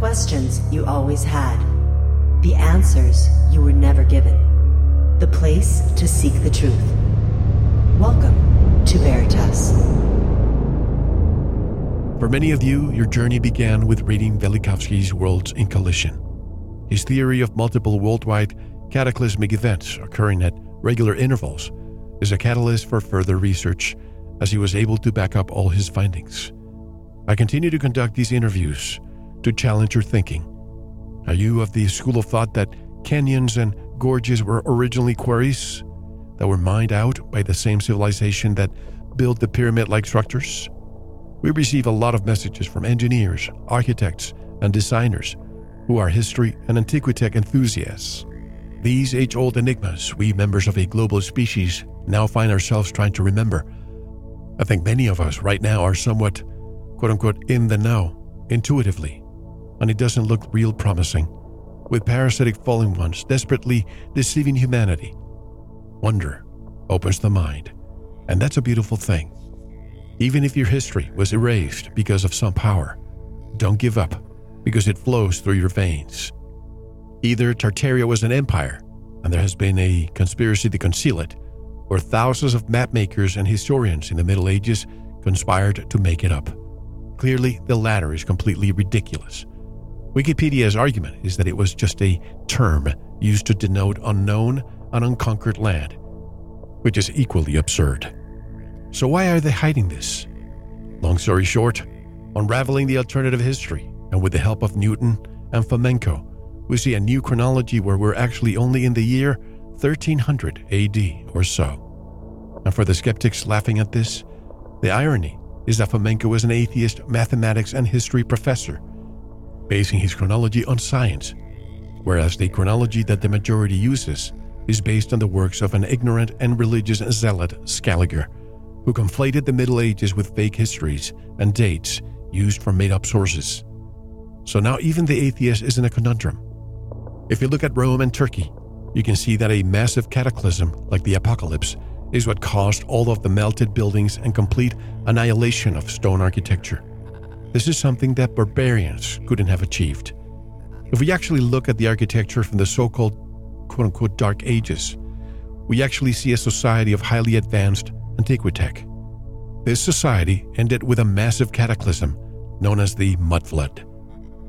questions you always had, the answers you were never given, the place to seek the truth. Welcome to Veritas. For many of you, your journey began with reading Velikovsky's Worlds in Collision. His theory of multiple worldwide cataclysmic events occurring at regular intervals is a catalyst for further research as he was able to back up all his findings. I continue to conduct these interviews to challenge your thinking. Are you of the school of thought that canyons and gorges were originally quarries that were mined out by the same civilization that built the pyramid like structures? We receive a lot of messages from engineers, architects, and designers who are history and antiquity enthusiasts. These age old enigmas, we members of a global species now find ourselves trying to remember. I think many of us right now are somewhat, quote unquote, in the know, intuitively, and it doesn't look real promising, with parasitic fallen ones desperately deceiving humanity. Wonder opens the mind, and that's a beautiful thing. Even if your history was erased because of some power, don't give up because it flows through your veins. Either Tartaria was an empire, and there has been a conspiracy to conceal it, or thousands of mapmakers and historians in the Middle Ages conspired to make it up. Clearly, the latter is completely ridiculous. Wikipedia's argument is that it was just a term used to denote unknown and unconquered land, which is equally absurd. So, why are they hiding this? Long story short, unraveling the alternative history, and with the help of Newton and Fomenko, we see a new chronology where we're actually only in the year 1300 AD or so. And for the skeptics laughing at this, the irony is that Fomenko was an atheist mathematics and history professor, basing his chronology on science, whereas the chronology that the majority uses is based on the works of an ignorant and religious zealot, Scaliger who conflated the Middle Ages with fake histories and dates used from made up sources. So now even the atheist is in a conundrum. If you look at Rome and Turkey, you can see that a massive cataclysm like the apocalypse is what caused all of the melted buildings and complete annihilation of stone architecture. This is something that barbarians couldn't have achieved. If we actually look at the architecture from the so called quote unquote dark ages, we actually see a society of highly advanced Antiquitech. This society ended with a massive cataclysm known as the Mud Flood,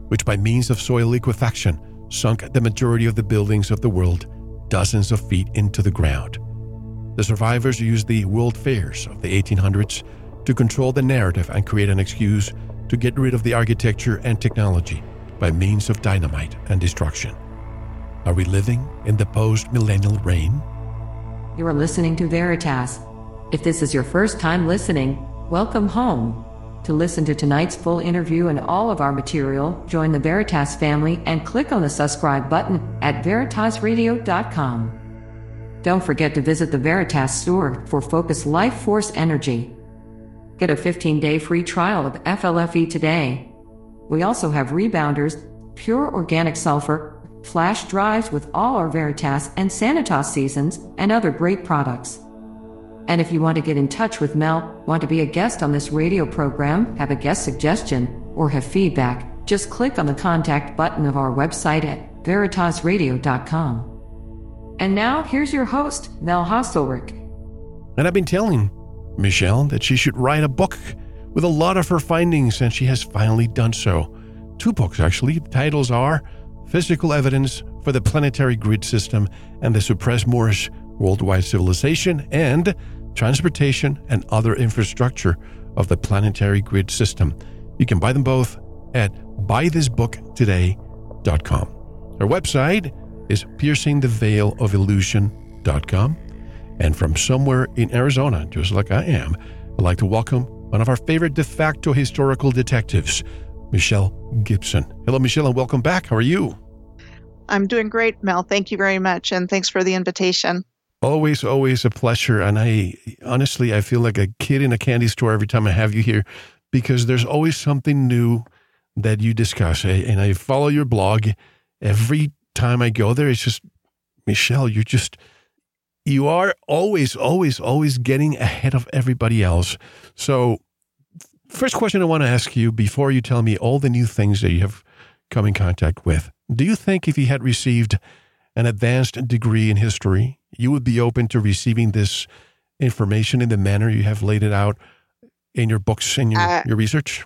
which by means of soil liquefaction sunk the majority of the buildings of the world dozens of feet into the ground. The survivors used the world fairs of the 1800s to control the narrative and create an excuse to get rid of the architecture and technology by means of dynamite and destruction. Are we living in the post millennial reign? You are listening to Veritas. If this is your first time listening, welcome home. To listen to tonight's full interview and all of our material, join the Veritas family and click on the subscribe button at veritasradio.com. Don't forget to visit the Veritas store for Focus Life Force Energy. Get a 15 day free trial of FLFE today. We also have rebounders, pure organic sulfur, flash drives with all our Veritas and Sanitas seasons, and other great products. And if you want to get in touch with Mel, want to be a guest on this radio program, have a guest suggestion, or have feedback, just click on the contact button of our website at veritasradio.com. And now, here's your host, Mel Hostelrick. And I've been telling Michelle that she should write a book with a lot of her findings, and she has finally done so. Two books, actually. The titles are Physical Evidence for the Planetary Grid System and the Suppressed Moorish Worldwide Civilization, and Transportation and Other Infrastructure of the Planetary Grid System. You can buy them both at buythisbooktoday.com. Our website is piercingtheveilofillusion.com. And from somewhere in Arizona, just like I am, I'd like to welcome one of our favorite de facto historical detectives, Michelle Gibson. Hello, Michelle, and welcome back. How are you? I'm doing great, Mel. Thank you very much. And thanks for the invitation. Always, always a pleasure. And I honestly, I feel like a kid in a candy store every time I have you here because there's always something new that you discuss. Eh? And I follow your blog every time I go there. It's just, Michelle, you're just, you are always, always, always getting ahead of everybody else. So, first question I want to ask you before you tell me all the new things that you have come in contact with. Do you think if you had received an advanced degree in history, you would be open to receiving this information in the manner you have laid it out in your books and your, uh, your research?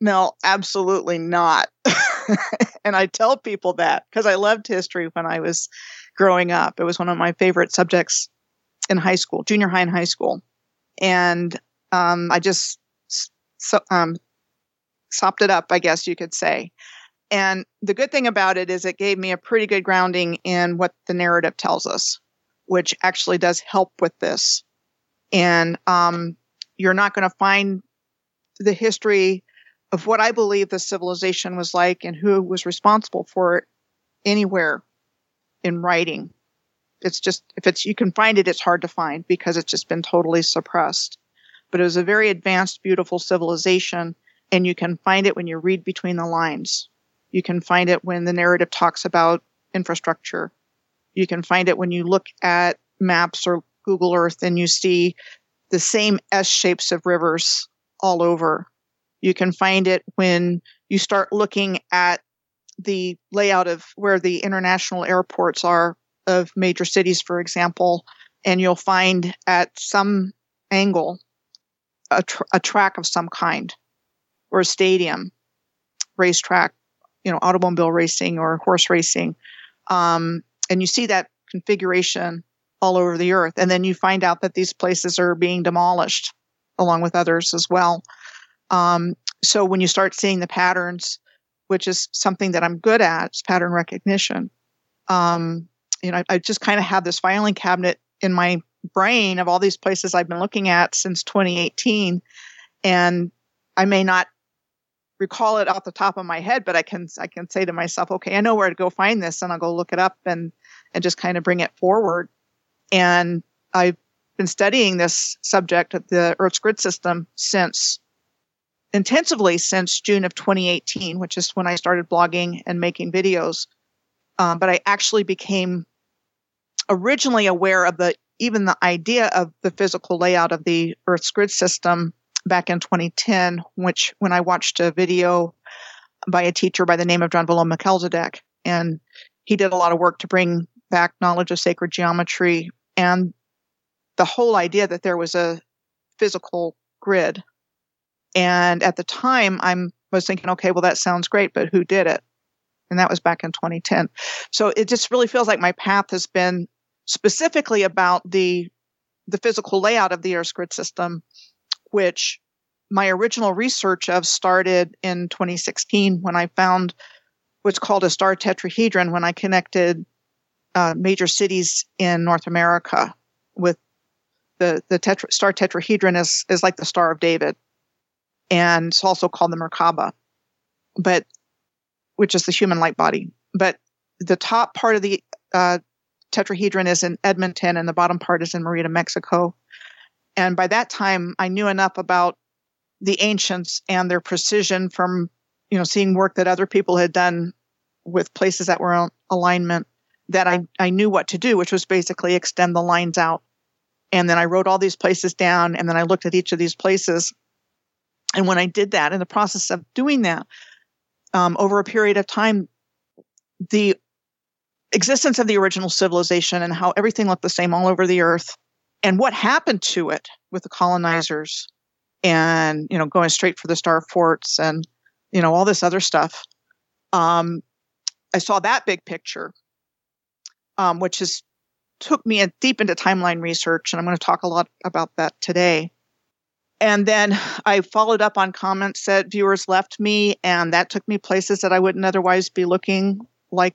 No, absolutely not. and I tell people that because I loved history when I was growing up. It was one of my favorite subjects in high school, junior high and high school. And um, I just so, um, sopped it up, I guess you could say. And the good thing about it is it gave me a pretty good grounding in what the narrative tells us, which actually does help with this. And um, you're not going to find the history of what I believe the civilization was like and who was responsible for it anywhere in writing. It's just, if it's, you can find it, it's hard to find because it's just been totally suppressed. But it was a very advanced, beautiful civilization, and you can find it when you read between the lines. You can find it when the narrative talks about infrastructure. You can find it when you look at maps or Google Earth and you see the same S shapes of rivers all over. You can find it when you start looking at the layout of where the international airports are of major cities, for example, and you'll find at some angle a, tr- a track of some kind or a stadium, racetrack, you know, automobile racing or horse racing. Um, and you see that configuration all over the earth. And then you find out that these places are being demolished along with others as well. Um, so when you start seeing the patterns, which is something that I'm good at, it's pattern recognition. Um, you know, I, I just kind of have this filing cabinet in my brain of all these places I've been looking at since 2018, and I may not recall it off the top of my head, but I can I can say to myself, okay, I know where to go find this, and I'll go look it up and and just kind of bring it forward. And I've been studying this subject of the Earth's grid system since intensively since June of 2018, which is when I started blogging and making videos. Um, but I actually became originally aware of the even the idea of the physical layout of the Earth's grid system back in 2010, which when I watched a video by a teacher by the name of Drunvalo Melchizedek, and he did a lot of work to bring back knowledge of sacred geometry and the whole idea that there was a physical grid. And at the time, I was thinking, okay, well, that sounds great, but who did it? And that was back in 2010. So it just really feels like my path has been specifically about the the physical layout of the Earth's grid system, which my original research of started in 2016 when I found what's called a star tetrahedron when I connected uh, major cities in North America with the the tetra, star tetrahedron is is like the Star of David, and it's also called the Merkaba, but which is the human light body. But the top part of the uh, tetrahedron is in Edmonton, and the bottom part is in Merida, Mexico. And by that time, I knew enough about the ancients and their precision from you know seeing work that other people had done with places that were in alignment that I, I knew what to do, which was basically extend the lines out. And then I wrote all these places down and then I looked at each of these places. And when I did that, in the process of doing that, um, over a period of time, the existence of the original civilization and how everything looked the same all over the earth and what happened to it with the colonizers and, you know, going straight for the star forts and, you know, all this other stuff. Um, I saw that big picture um, which has took me deep into timeline research, and I'm going to talk a lot about that today. And then I followed up on comments that viewers left me, and that took me places that I wouldn't otherwise be looking, like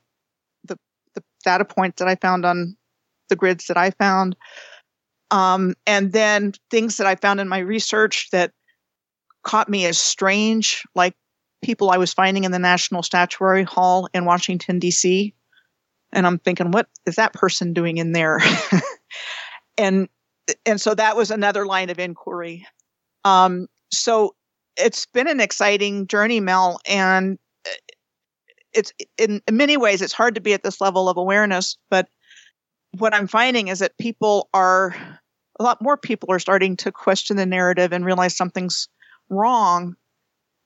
the, the data points that I found on the grids that I found. Um, and then things that I found in my research that caught me as strange, like people I was finding in the National Statuary Hall in Washington, D.C and I'm thinking, what is that person doing in there? and and so that was another line of inquiry. Um, so it's been an exciting journey, Mel, and it's in, in many ways it's hard to be at this level of awareness. But what I'm finding is that people are a lot more people are starting to question the narrative and realize something's wrong.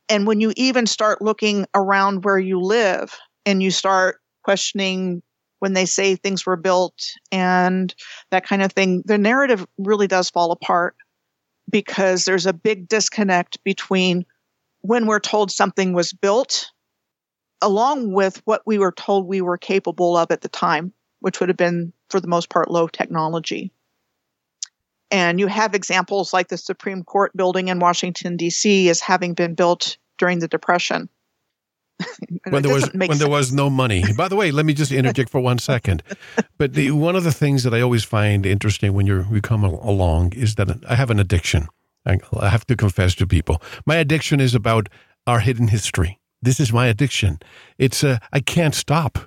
And when you even start looking around where you live and you start questioning when they say things were built and that kind of thing, the narrative really does fall apart because there's a big disconnect between when we're told something was built along with what we were told we were capable of at the time, which would have been, for the most part, low technology. And you have examples like the Supreme Court building in Washington, D.C., as having been built during the Depression. When there was when sense. there was no money. By the way, let me just interject for one second. But the, one of the things that I always find interesting when you you come along is that I have an addiction. I, I have to confess to people, my addiction is about our hidden history. This is my addiction. It's uh, I can't stop.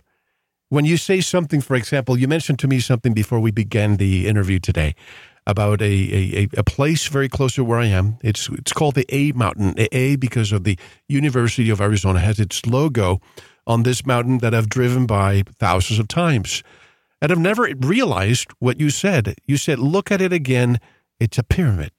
When you say something, for example, you mentioned to me something before we began the interview today about a, a, a place very close to where I am. It's it's called the A Mountain. A because of the University of Arizona has its logo on this mountain that I've driven by thousands of times. And I've never realized what you said. You said, look at it again. It's a pyramid.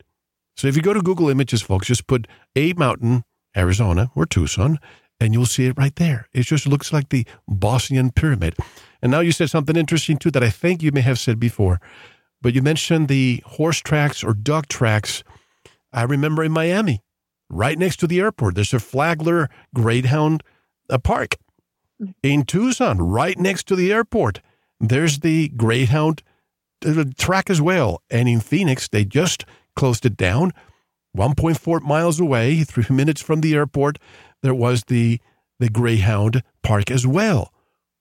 So if you go to Google Images, folks, just put A Mountain, Arizona, or Tucson, and you'll see it right there. It just looks like the Bosnian pyramid. And now you said something interesting too that I think you may have said before but you mentioned the horse tracks or duck tracks. I remember in Miami, right next to the airport, there's a Flagler Greyhound uh, Park. In Tucson, right next to the airport, there's the Greyhound uh, track as well. And in Phoenix, they just closed it down. 1.4 miles away, three minutes from the airport, there was the, the Greyhound Park as well.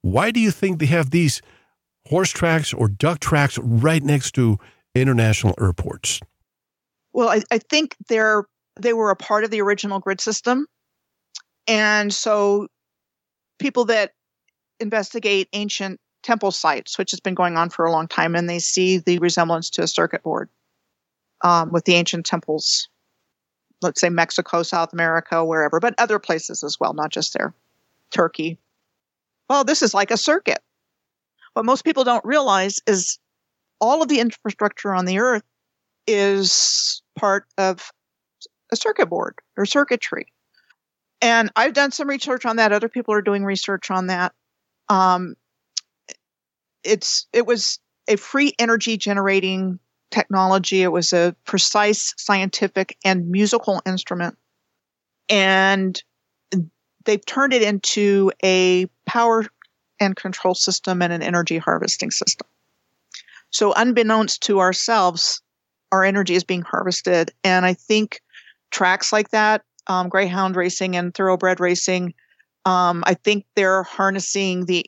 Why do you think they have these horse tracks or duck tracks right next to international airports? Well, I, I think they're they were a part of the original grid system, and so people that investigate ancient temple sites, which has been going on for a long time, and they see the resemblance to a circuit board um, with the ancient temples. Let's say Mexico, South America, wherever, but other places as well, not just there. Turkey. Well, this is like a circuit. What most people don't realize is all of the infrastructure on the earth is part of a circuit board or circuitry. And I've done some research on that. Other people are doing research on that. Um, it's it was a free energy generating technology. It was a precise scientific and musical instrument, and they've turned it into a power and control system and an energy harvesting system. So, unbeknownst to ourselves, our energy is being harvested. And I think tracks like that, um, greyhound racing and thoroughbred racing, um, I think they're harnessing the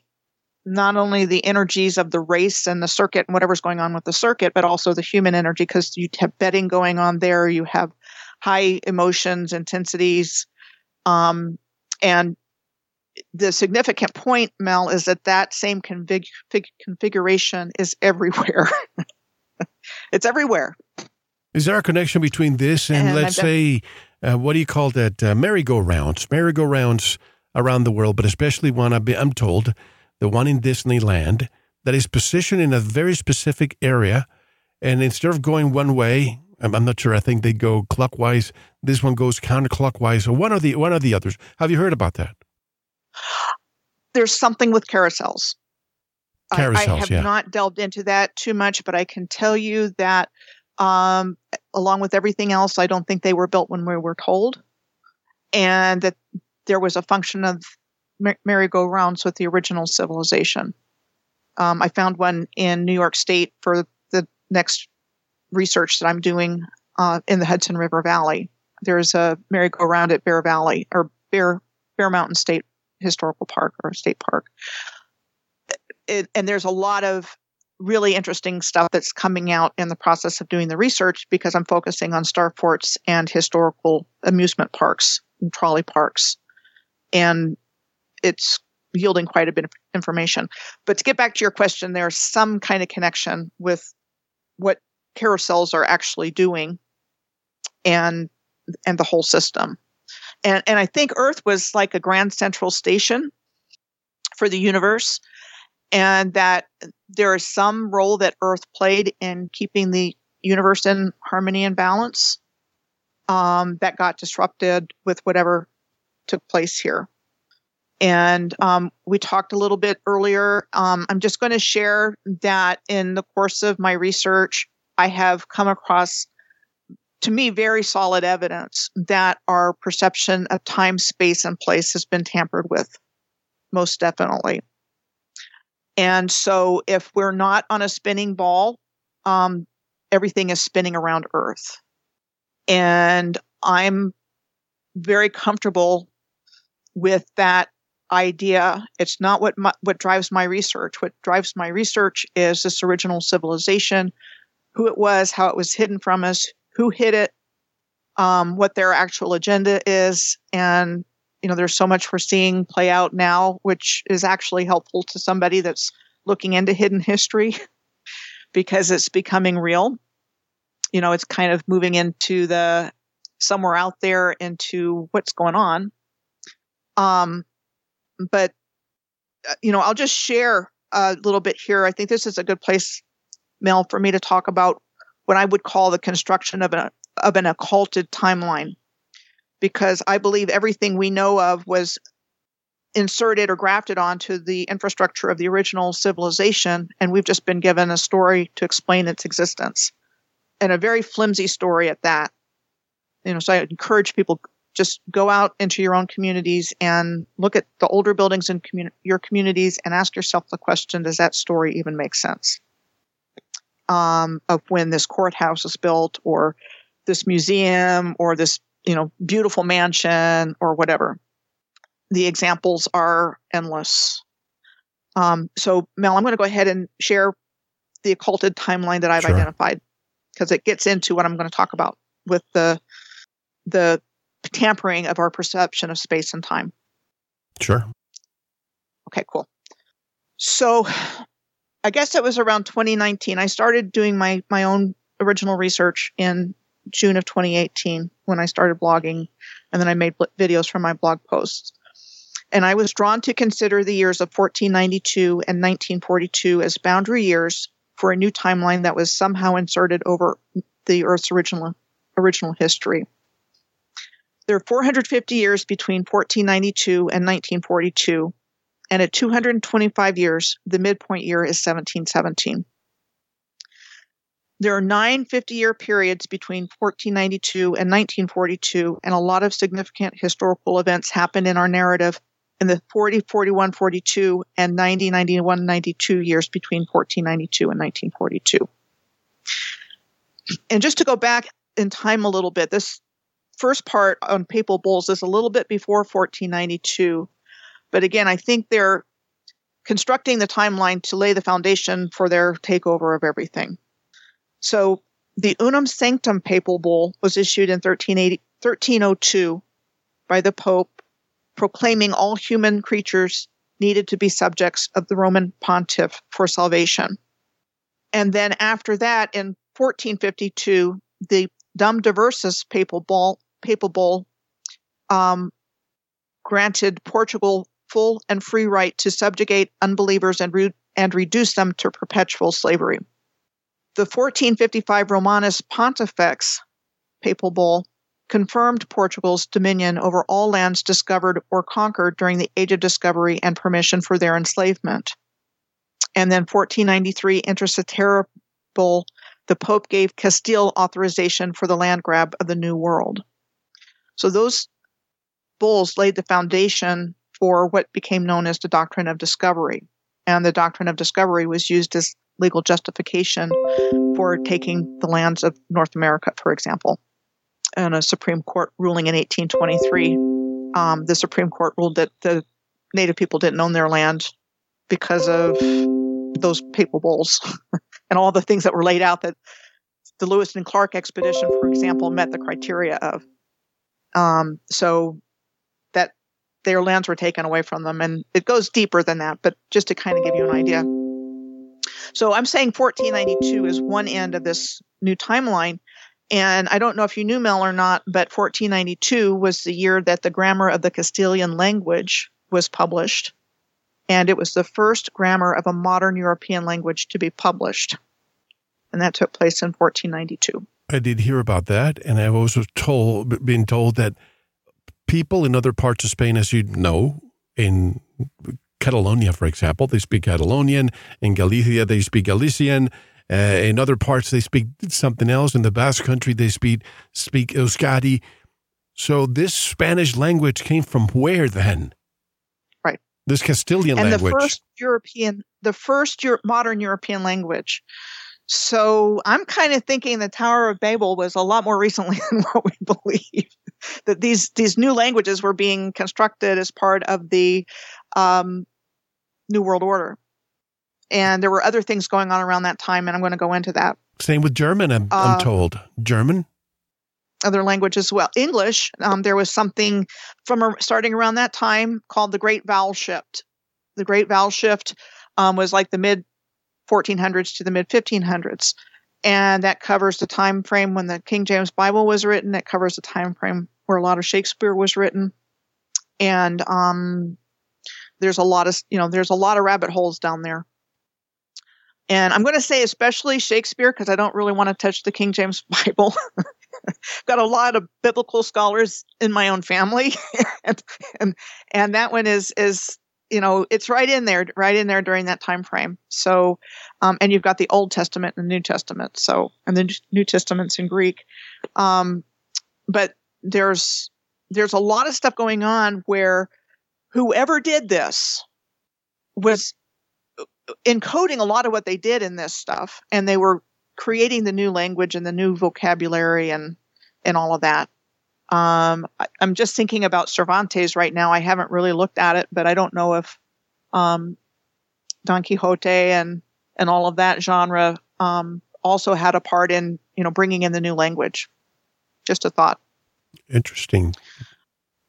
not only the energies of the race and the circuit and whatever's going on with the circuit, but also the human energy because you have betting going on there. You have high emotions, intensities, um, and the significant point, Mel, is that that same config- configuration is everywhere. it's everywhere. Is there a connection between this and, and let's say, uh, what do you call that? Uh, merry-go-rounds, merry-go-rounds around the world, but especially one I'm told, the one in Disneyland that is positioned in a very specific area, and instead of going one way, I'm, I'm not sure. I think they go clockwise. This one goes counterclockwise. or one of the one of the others. Have you heard about that? There's something with carousels. Carousels, I, I have yeah. not delved into that too much, but I can tell you that um, along with everything else, I don't think they were built when we were told, and that there was a function of merry-go-rounds with the original civilization. Um, I found one in New York State for the next research that I'm doing uh, in the Hudson River Valley. There's a merry-go-round at Bear Valley or Bear Bear Mountain State historical park or state park. It, and there's a lot of really interesting stuff that's coming out in the process of doing the research because I'm focusing on star starports and historical amusement parks and trolley parks. And it's yielding quite a bit of information. But to get back to your question, there's some kind of connection with what carousels are actually doing and and the whole system and and I think Earth was like a grand central station for the universe, and that there is some role that Earth played in keeping the universe in harmony and balance. Um, that got disrupted with whatever took place here. And um, we talked a little bit earlier. Um, I'm just going to share that in the course of my research, I have come across, to me, very solid evidence that our perception of time, space, and place has been tampered with, most definitely. And so, if we're not on a spinning ball, um, everything is spinning around Earth. And I'm very comfortable with that idea. It's not what my, what drives my research. What drives my research is this original civilization, who it was, how it was hidden from us, who hid it, um, what their actual agenda is, and you know, there's so much we're seeing play out now, which is actually helpful to somebody that's looking into hidden history because it's becoming real. You know, it's kind of moving into the somewhere out there into what's going on. Um, but uh, you know, I'll just share a little bit here. I think this is a good place, Mel, for me to talk about what I would call the construction of an of an occulted timeline, because I believe everything we know of was inserted or grafted onto the infrastructure of the original civilization, and we've just been given a story to explain its existence, and a very flimsy story at that. You know, so I encourage people just go out into your own communities and look at the older buildings in commun- your communities and ask yourself the question does that story even make sense um, of when this courthouse was built or this museum or this you know beautiful mansion or whatever the examples are endless um, so mel i'm going to go ahead and share the occulted timeline that i've sure. identified because it gets into what i'm going to talk about with the the tampering of our perception of space and time. Sure. Okay, cool. So I guess it was around 2019. I started doing my, my own original research in June of 2018 when I started blogging, and then I made videos from my blog posts. And I was drawn to consider the years of 1492 and 1942 as boundary years for a new timeline that was somehow inserted over the Earth's original original history. There are 450 years between 1492 and 1942, and at 225 years, the midpoint year is 1717. There are nine 50 year periods between 1492 and 1942, and a lot of significant historical events happen in our narrative in the 40, 41, 42, and 90, 91, 92 years between 1492 and 1942. And just to go back in time a little bit, this first part on papal bulls is a little bit before 1492. But again, I think they're constructing the timeline to lay the foundation for their takeover of everything. So the Unam Sanctam papal bull was issued in 1302 by the Pope, proclaiming all human creatures needed to be subjects of the Roman pontiff for salvation. And then after that, in 1452, the Dum Diversas papal bull papal bull um, granted Portugal full and free right to subjugate unbelievers and, re- and reduce them to perpetual slavery. The 1455 Romanus Pontifex papal bull confirmed Portugal's dominion over all lands discovered or conquered during the Age of Discovery and permission for their enslavement. And then 1493 Inter Cetera bull, the Pope gave Castile authorization for the land grab of the New World. So those bulls laid the foundation for what became known as the doctrine of discovery. And the doctrine of discovery was used as legal justification for taking the lands of North America, for example. In a Supreme Court ruling in 1823, um, the Supreme Court ruled that the Native people didn't own their land because of those papal bulls and all the things that were laid out that the Lewis and Clark expedition, for example, met the criteria of. Um, so their lands were taken away from them. And it goes deeper than that, but just to kind of give you an idea. So I'm saying 1492 is one end of this new timeline. And I don't know if you knew Mel or not, but 1492 was the year that the grammar of the Castilian language was published. And it was the first grammar of a modern European language to be published. And that took place in 1492. I did hear about that, and I've also told been told that people in other parts of Spain, as you know, in Catalonia, for example, they speak Catalonian. In Galicia, they speak Galician. Uh, in other parts, they speak something else. In the Basque Country, they speak speak Euskadi. So this Spanish language came from where then? Right. This Castilian and language. the first European, the first Euro- modern European language. So I'm kind of thinking the Tower of Babel was a lot more recently than what we believe. That these these new languages were being constructed as part of the um, New World Order, and there were other things going on around that time, and I'm going to go into that. Same with German, I'm, Uh, I'm told. German? other language as well. English, um, there was something from a, starting around that time called the Great Vowel Shift. The Great Vowel Shift um, was like the mid 1400s to the mid 1500s, and that covers the time frame when the King James Bible was written. It covers the time frame where a lot of Shakespeare was written, and um, there's a lot of you know there's a lot of rabbit holes down there. And I'm going to say especially Shakespeare because I don't really want to touch the King James Bible. I've got a lot of biblical scholars in my own family and, and and that one is is you know it's right in there right in there during that time frame so um, and you've got the old testament and the new testament so and the new testament's in greek um, but there's there's a lot of stuff going on where whoever did this was encoding a lot of what they did in this stuff and they were creating the new language and the new vocabulary and and all of that. Um, I, am just thinking about Cervantes right now. I haven't really looked at it, but I don't know if um, Don Quixote and and all of that genre um, also had a part in you know bringing in the new language. Just a thought. Interesting.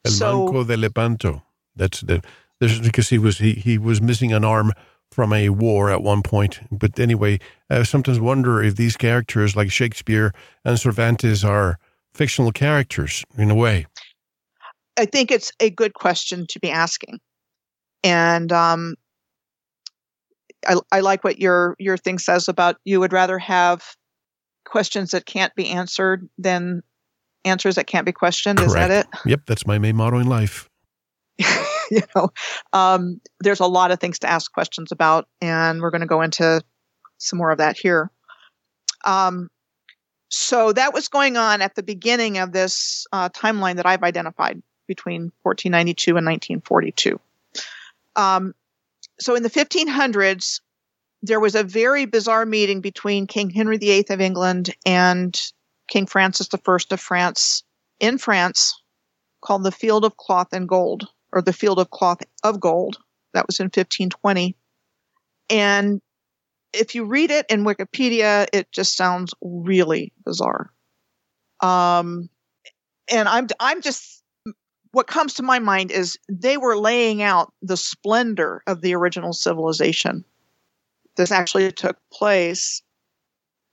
El So- Manco de Lepanto. That's the there's because he was he, he was missing an arm from a war at one point. But anyway, I sometimes wonder if these characters like Shakespeare and Cervantes are fictional characters in a way. I think it's a good question to be asking, and um, I, I like what your your thing says about you would rather have questions that can't be answered than answers that can't be questioned. Is that it? Yep, that's my main motto in life. you know, um, there's a lot of things to ask questions about, and we're going to go into some more of that here. Um, so that was going on at the beginning of this uh, timeline that I've identified between 1492 and 1942. Um, so in the 1500s, there was a very bizarre meeting between King Henry VIII of England and King Francis I of France in France called the Field of Cloth and Gold, or the Field of Cloth of Gold. That was in 1520. And if you read it in Wikipedia, it just sounds really bizarre. Um, and I'm I'm just what comes to my mind is they were laying out the splendor of the original civilization. This actually took place,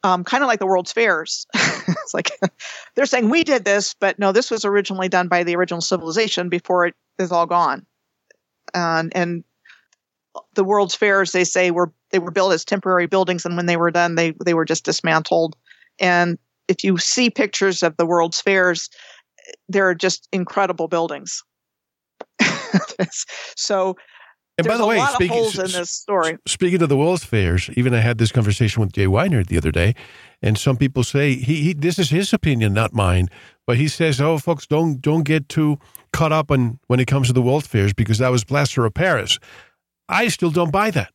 um, kind of like the World's Fairs. it's like they're saying we did this, but no, this was originally done by the original civilization before it is all gone. And and the World's Fairs, they say, were they were built as temporary buildings, and when they were done, they they were just dismantled. And if you see pictures of the World's Fairs, they're just incredible buildings. so And by there's the a way, lot speaking, of holes in this story. Speaking of the World's Fairs, even I had this conversation with Jay Weidner the other day, and some people say he, he this is his opinion, not mine, but he says, "Oh, folks, don't don't get too caught up on when it comes to the World's Fairs because that was plaster of Paris." I still don't buy that.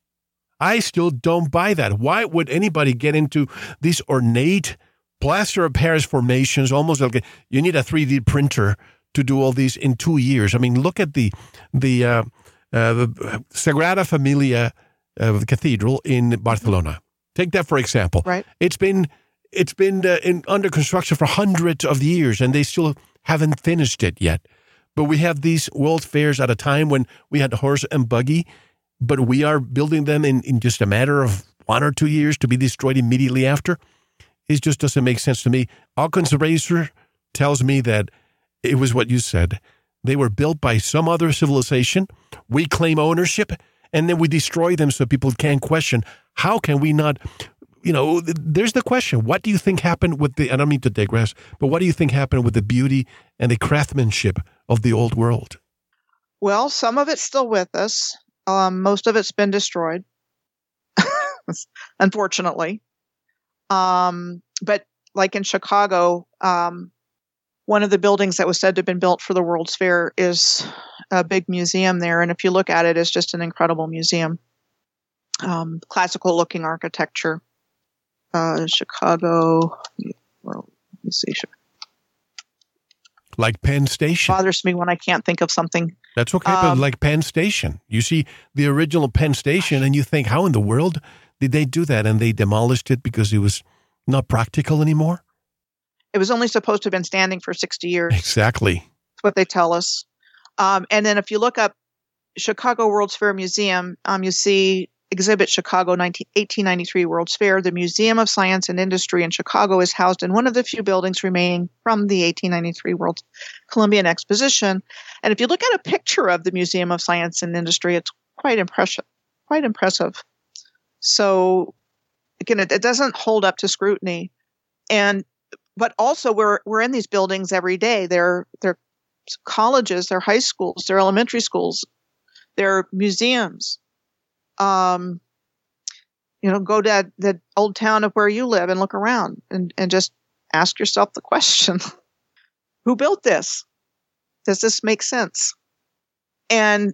I still don't buy that. Why would anybody get into these ornate plaster of Paris formations? Almost like you need a 3D printer to do all these in two years. I mean, look at the the uh, uh, the Sagrada Familia uh, Cathedral in Barcelona. Take that for example. Right. It's been it's been uh, in, under construction for hundreds of years, and they still haven't finished it yet. But we have these world fairs at a time when we had horse and buggy, but we are building them in, in just a matter of one or two years to be destroyed immediately after. It just doesn't make sense to me. Occam's razor tells me that it was what you said. They were built by some other civilization. We claim ownership, and then we destroy them so people can't question. How can we not? You know, there's the question. What do you think happened with the? I don't mean to digress, but what do you think happened with the beauty and the craftsmanship of the old world? Well, some of it's still with us. Um, most of it's been destroyed, unfortunately. Um, but like in Chicago, um, one of the buildings that was said to have been built for the World's Fair is a big museum there. And if you look at it, it's just an incredible museum. Um, classical looking architecture. Uh, Chicago, well, let me see. Like Penn Station. It bothers me when I can't think of something. That's okay, but Um, like Penn Station. You see the original Penn Station and you think, how in the world did they do that? And they demolished it because it was not practical anymore? It was only supposed to have been standing for 60 years. Exactly. That's what they tell us. Um, and then if you look up Chicago World's Fair Museum, um, you see Exhibit Chicago 19, 1893 World's Fair. The Museum of Science and Industry in Chicago is housed in one of the few buildings remaining from the 1893 World Columbian Exposition. And if you look at a picture of the Museum of Science and Industry, it's quite impressive. Quite impressive. So again, it, it doesn't hold up to scrutiny. And but also we're we're in these buildings every day. They're they're colleges, they're high schools, they're elementary schools, they're museums. Um, you know, go to that old town of where you live and look around and, and just ask yourself the question who built this? Does this make sense? And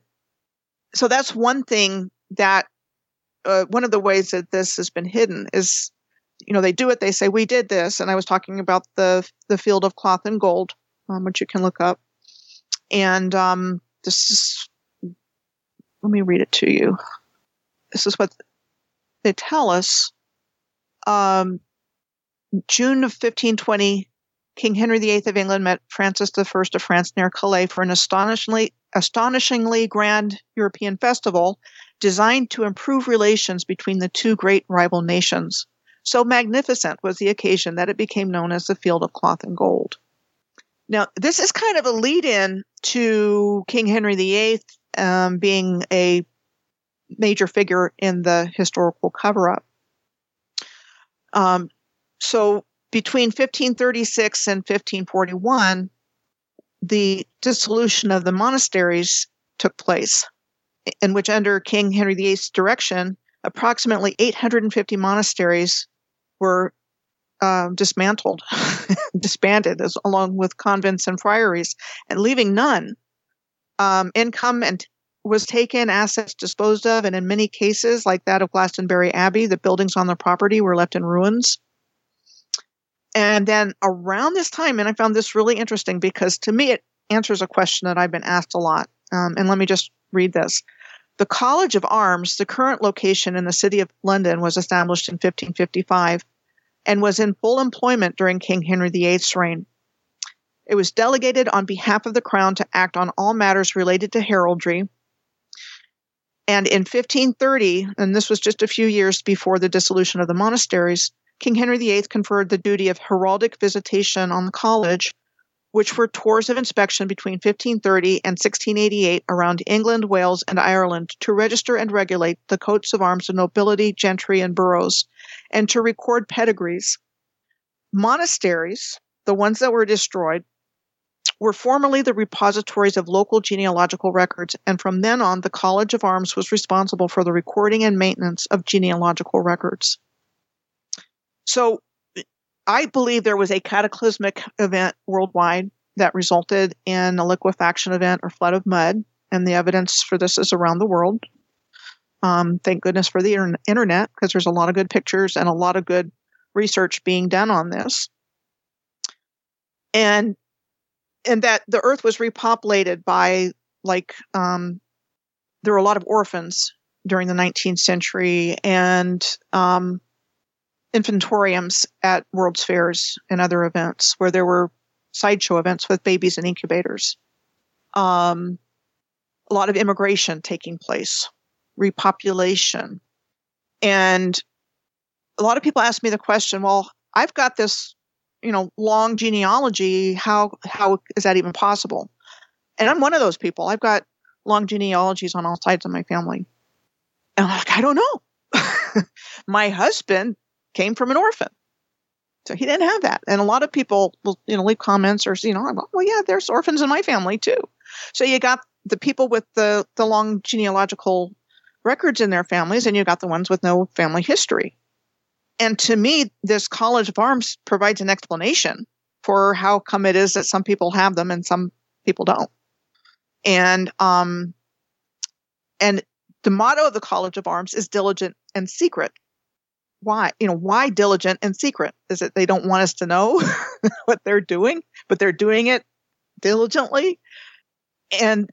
so that's one thing that uh, one of the ways that this has been hidden is you know they do it they say we did this and i was talking about the the field of cloth and gold um, which you can look up and um, this is let me read it to you this is what they tell us um, june of 1520 king henry viii of england met francis i of france near calais for an astonishingly astonishingly grand european festival designed to improve relations between the two great rival nations so magnificent was the occasion that it became known as the Field of Cloth and Gold. Now, this is kind of a lead in to King Henry VIII um, being a major figure in the historical cover up. Um, so, between 1536 and 1541, the dissolution of the monasteries took place, in which, under King Henry VIII's direction, approximately 850 monasteries were um, dismantled, disbanded, as, along with convents and friaries, and leaving none. Um, income and was taken, assets disposed of, and in many cases, like that of Glastonbury Abbey, the buildings on the property were left in ruins. And then around this time, and I found this really interesting because to me it answers a question that I've been asked a lot. Um, and let me just read this. The College of Arms, the current location in the city of London, was established in 1555 and was in full employment during King Henry VIII's reign. It was delegated on behalf of the crown to act on all matters related to heraldry. And in 1530, and this was just a few years before the dissolution of the monasteries, King Henry VIII conferred the duty of heraldic visitation on the college which were tours of inspection between 1530 and 1688 around England, Wales, and Ireland to register and regulate the coats of arms of nobility, gentry, and boroughs, and to record pedigrees. Monasteries, the ones that were destroyed, were formerly the repositories of local genealogical records, and from then on, the College of Arms was responsible for the recording and maintenance of genealogical records. So, I believe there was a cataclysmic event worldwide that resulted in a liquefaction event or flood of mud, and the evidence for this is around the world. Um, thank goodness for the internet because there's a lot of good pictures and a lot of good research being done on this. And and that the earth was repopulated by like um, there were a lot of orphans during the 19th century and um, infantoriums at World's Fairs and other events where there were sideshow events with babies and incubators. Um, a lot of immigration taking place, repopulation. And a lot of people ask me the question, well, I've got this, you know, long genealogy. How, how is that even possible? And I'm one of those people. I've got long genealogies on all sides of my family. And I'm like, I don't know. my husband came from an orphan. So he didn't have that. And a lot of people will, you know, leave comments or, you know, oh, well, yeah, there's orphans in my family too. So you got the people with the, the long genealogical records in their families and you got the ones with no family history. And to me, this College of Arms provides an explanation for how come it is that some people have them and some people don't. And, um, and the motto of the College of Arms is diligent and secret. Why? You know, why diligent and secret? Is it they don't want us to know what they're doing, but they're doing it diligently? And,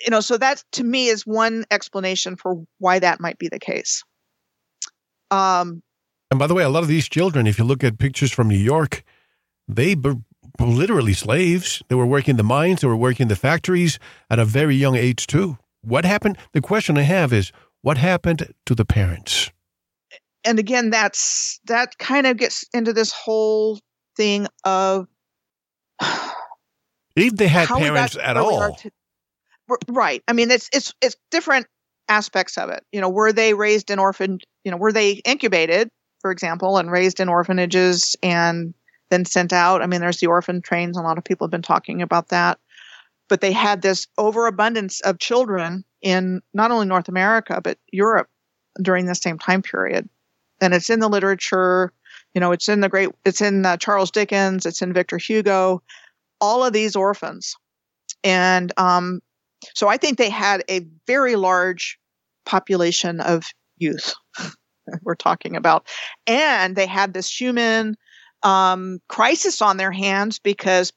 you know, so that to me is one explanation for why that might be the case. Um, and by the way, a lot of these children, if you look at pictures from New York, they were literally slaves. They were working the mines, they were working the factories at a very young age, too. What happened? The question I have is what happened to the parents? And again, that's that kind of gets into this whole thing of if they had parents at all. To, right. I mean, it's it's it's different aspects of it. You know, were they raised in orphan? You know, were they incubated, for example, and raised in orphanages and then sent out? I mean, there's the orphan trains. A lot of people have been talking about that but they had this overabundance of children in not only North America but Europe during the same time period. And it's in the literature, you know, it's in the great, it's in uh, Charles Dickens, it's in Victor Hugo, all of these orphans. And um, so I think they had a very large population of youth we're talking about. And they had this human um, crisis on their hands because,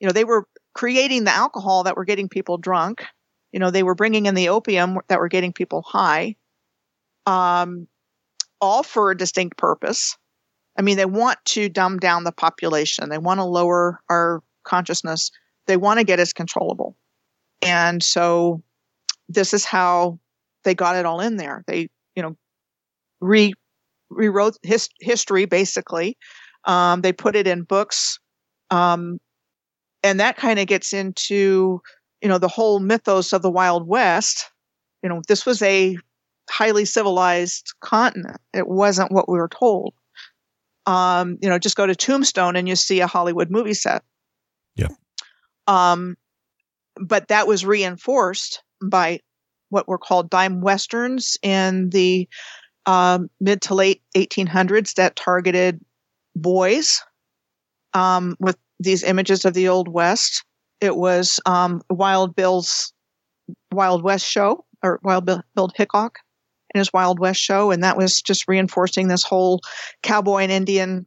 you know, they were creating the alcohol that were getting people drunk. You know, they were bringing in the opium that were getting people high, um, all for a distinct purpose. I mean, they want to dumb down the population. They want to lower our consciousness. They want to get us controllable. And so this is how they got it all in there. They, re rewrote his, history basically. Um, they put it in books. Um, and that kind of gets into you know the whole mythos of the wild west you know this was a highly civilized continent it wasn't what we were told um you know just go to tombstone and you see a hollywood movie set yeah um but that was reinforced by what were called dime westerns in the um, mid to late 1800s that targeted boys um, with these images of the Old West. It was um, Wild Bill's Wild West show, or Wild Bill, Bill Hickok and his Wild West show, and that was just reinforcing this whole cowboy and Indian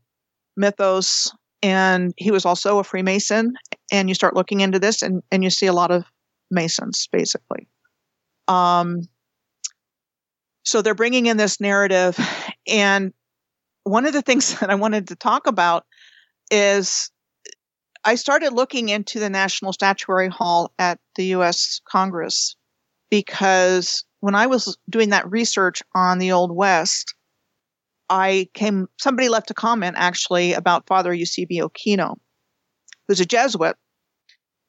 mythos. And he was also a Freemason. And you start looking into this, and, and you see a lot of Masons, basically. Um, so they're bringing in this narrative. And one of the things that I wanted to talk about is I started looking into the National Statuary Hall at the U.S. Congress because when I was doing that research on the Old West, I came, somebody left a comment actually about Father Eusebio Kino, who's a Jesuit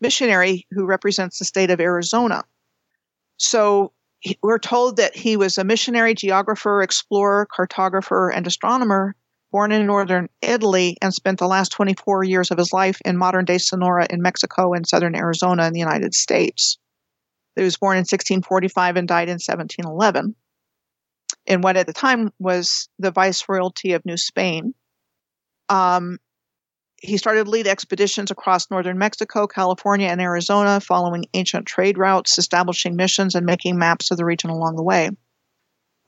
missionary who represents the state of Arizona. So we're told that he was a missionary, geographer, explorer, cartographer, and astronomer born in northern Italy and spent the last 24 years of his life in modern day Sonora in Mexico and southern Arizona in the United States. He was born in 1645 and died in 1711 in what at the time was the Viceroyalty of New Spain. Um, he started lead expeditions across northern Mexico, California, and Arizona, following ancient trade routes, establishing missions, and making maps of the region along the way.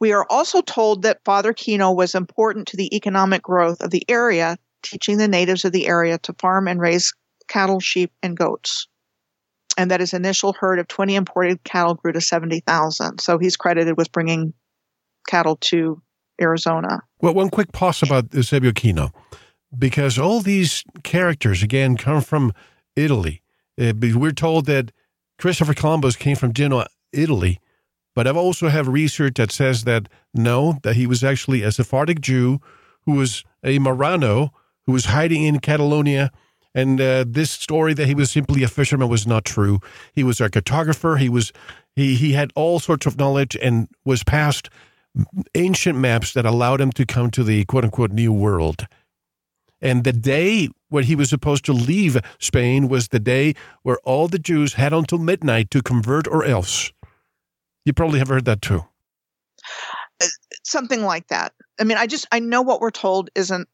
We are also told that Father Kino was important to the economic growth of the area, teaching the natives of the area to farm and raise cattle, sheep, and goats. And that his initial herd of 20 imported cattle grew to 70,000. So he's credited with bringing cattle to Arizona. Well, one quick pause about Eusebio Kino, because all these characters, again, come from Italy. Uh, we're told that Christopher Columbus came from Genoa, Italy, but I've also have research that says that no, that he was actually a Sephardic Jew who was a Marrano who was hiding in Catalonia. And uh, this story that he was simply a fisherman was not true. He was a cartographer. He was he he had all sorts of knowledge and was passed ancient maps that allowed him to come to the quote unquote new world. And the day when he was supposed to leave Spain was the day where all the Jews had until midnight to convert or else. You probably have heard that too. Uh, something like that. I mean, I just I know what we're told isn't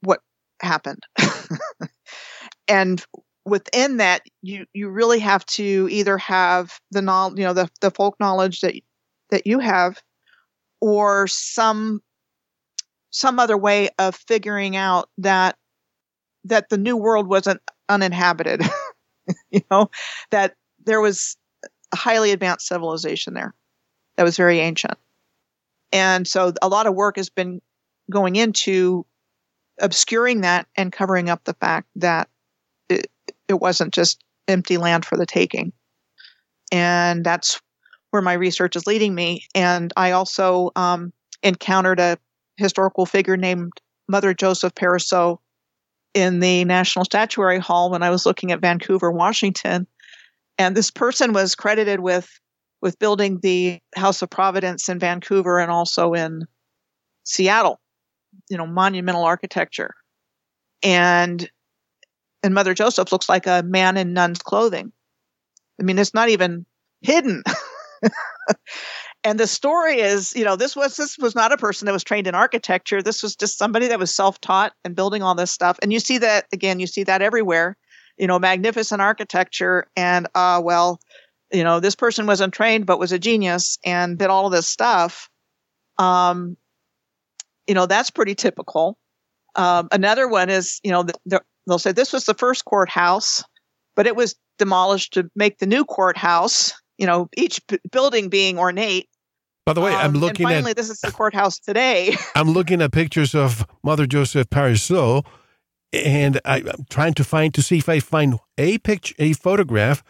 what happened. and within that you you really have to either have the knowledge, you know, the the folk knowledge that that you have or some some other way of figuring out that that the new world wasn't uninhabited you know that there was a highly advanced civilization there that was very ancient. And so a lot of work has been going into obscuring that and covering up the fact that it, it wasn't just empty land for the taking. And that's where my research is leading me. And i also um, encountered a historical figure named Mother Joseph Parisot in the National Statuary Hall when I was looking at Vancouver, Washington. And this person was credited with with building the House of Providence in Vancouver and also in Seattle, you know, monumental architecture. And and Mother Joseph looks like a man in nun's clothing. I mean, it's not even hidden. and the story is you know this was this was not a person that was trained in architecture. This was just somebody that was self-taught and building all this stuff. And you see that again you see that everywhere you know magnificent architecture and uh well you know this person wasn't trained but was a genius and did all this stuff. Um you know that's pretty typical. Um, another one is you know they'll say this was the first courthouse but it was demolished to make the new courthouse you know each b- building being ornate by the way, um, I'm looking finally, at. this is the courthouse today. I'm looking at pictures of Mother Joseph Parisot, and I, am trying to find to see if I find a picture, a photograph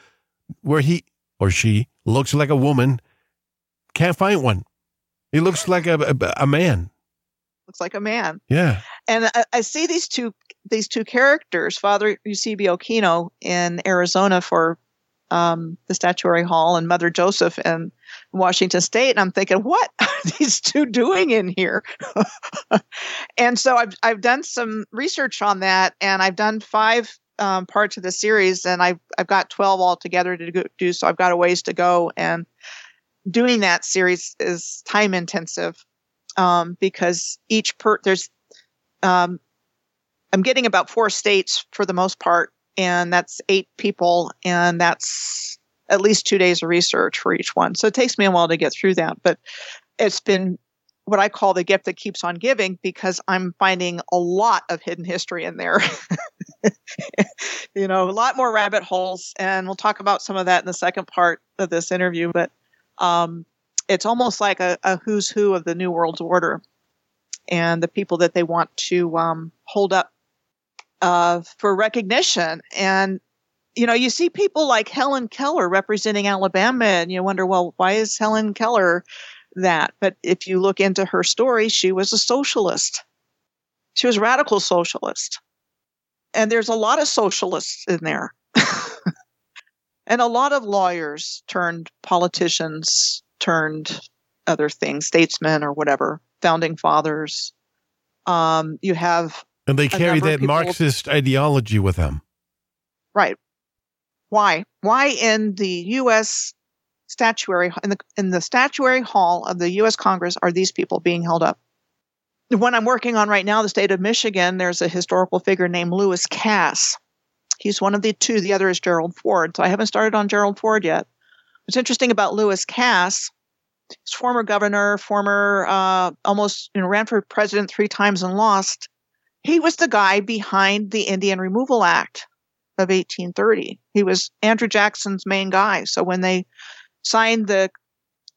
where he or she looks like a woman. Can't find one. He looks like a, a, a man. Looks like a man. Yeah. And I, I see these two these two characters, Father Eusebio Kino in Arizona for um, the Statuary Hall and Mother Joseph in Washington State. And I'm thinking, what are these two doing in here? and so I've, I've done some research on that and I've done five um, parts of the series and I've, I've got 12 altogether to do. So I've got a ways to go. And doing that series is time intensive um, because each per there's um, I'm getting about four states for the most part and that's eight people, and that's at least two days of research for each one. So it takes me a while to get through that, but it's been what I call the gift that keeps on giving because I'm finding a lot of hidden history in there. you know, a lot more rabbit holes, and we'll talk about some of that in the second part of this interview. But um, it's almost like a, a, who's who of the New World Order and the people that they want to um, hold up uh, for recognition. And, you know, you see people like Helen Keller representing Alabama, and you wonder, well, why is Helen Keller that? But if you look into her story, she was a socialist. She was radical socialist. And there's a lot of socialists in there. and a lot of lawyers turned politicians, turned other things, statesmen or whatever, founding fathers. Um, you have and they carry that Marxist ideology with them. Right. Why? Why in the U.S. statuary in the in the statuary hall of the U.S. Congress are these people being held up? The one I'm working on right now, the state of Michigan, there's a historical figure named Lewis Cass. He's one of the two. The other is Gerald Ford. So I haven't started on Gerald Ford yet. What's interesting about Lewis Cass, he's former governor, former uh, almost you know ran for president three times and lost he was the guy behind the Indian Removal Act of 1830. He was Andrew Jackson's main guy. So when they signed the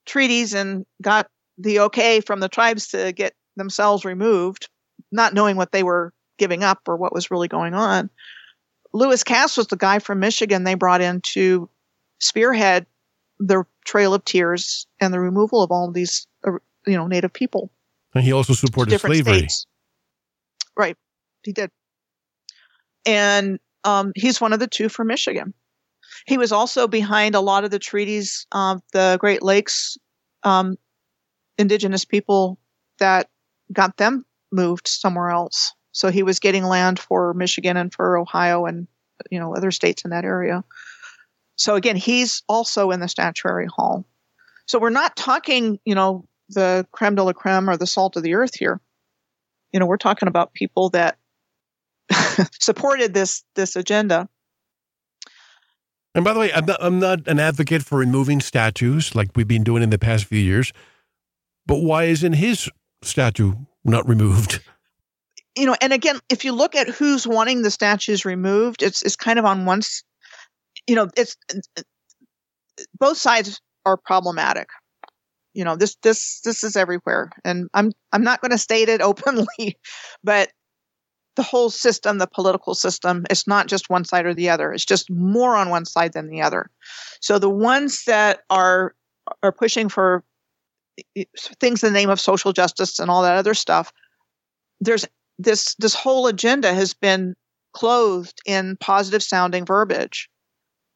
treaties and got the okay from the tribes to get themselves removed, not knowing what they were giving up or what was really going on, Lewis Cass was the guy from Michigan they brought in to spearhead the Trail of Tears and the removal of all of these, uh, you know, Native people. And he also supported slavery. States. Right. He did. And um, he's one of the two from Michigan. He was also behind a lot of the treaties of the Great Lakes um, indigenous people that got them moved somewhere else. So he was getting land for Michigan and for Ohio and you know other states in that area. So again, he's also in the statuary hall. So we're not talking, you know, the creme de la creme or the salt of the earth here. You know, we're talking about people that supported this this agenda. And by the way, I'm not, I'm not an advocate for removing statues like we've been doing in the past few years. But why isn't his statue not removed? You know, and again, if you look at who's wanting the statues removed, it's it's kind of on one. You know, it's both sides are problematic. You know, this this this is everywhere, and I'm I'm not going to state it openly, but the whole system, the political system, it's not just one side or the other. It's just more on one side than the other. So the ones that are are pushing for things in the name of social justice and all that other stuff, there's this this whole agenda has been clothed in positive sounding verbiage,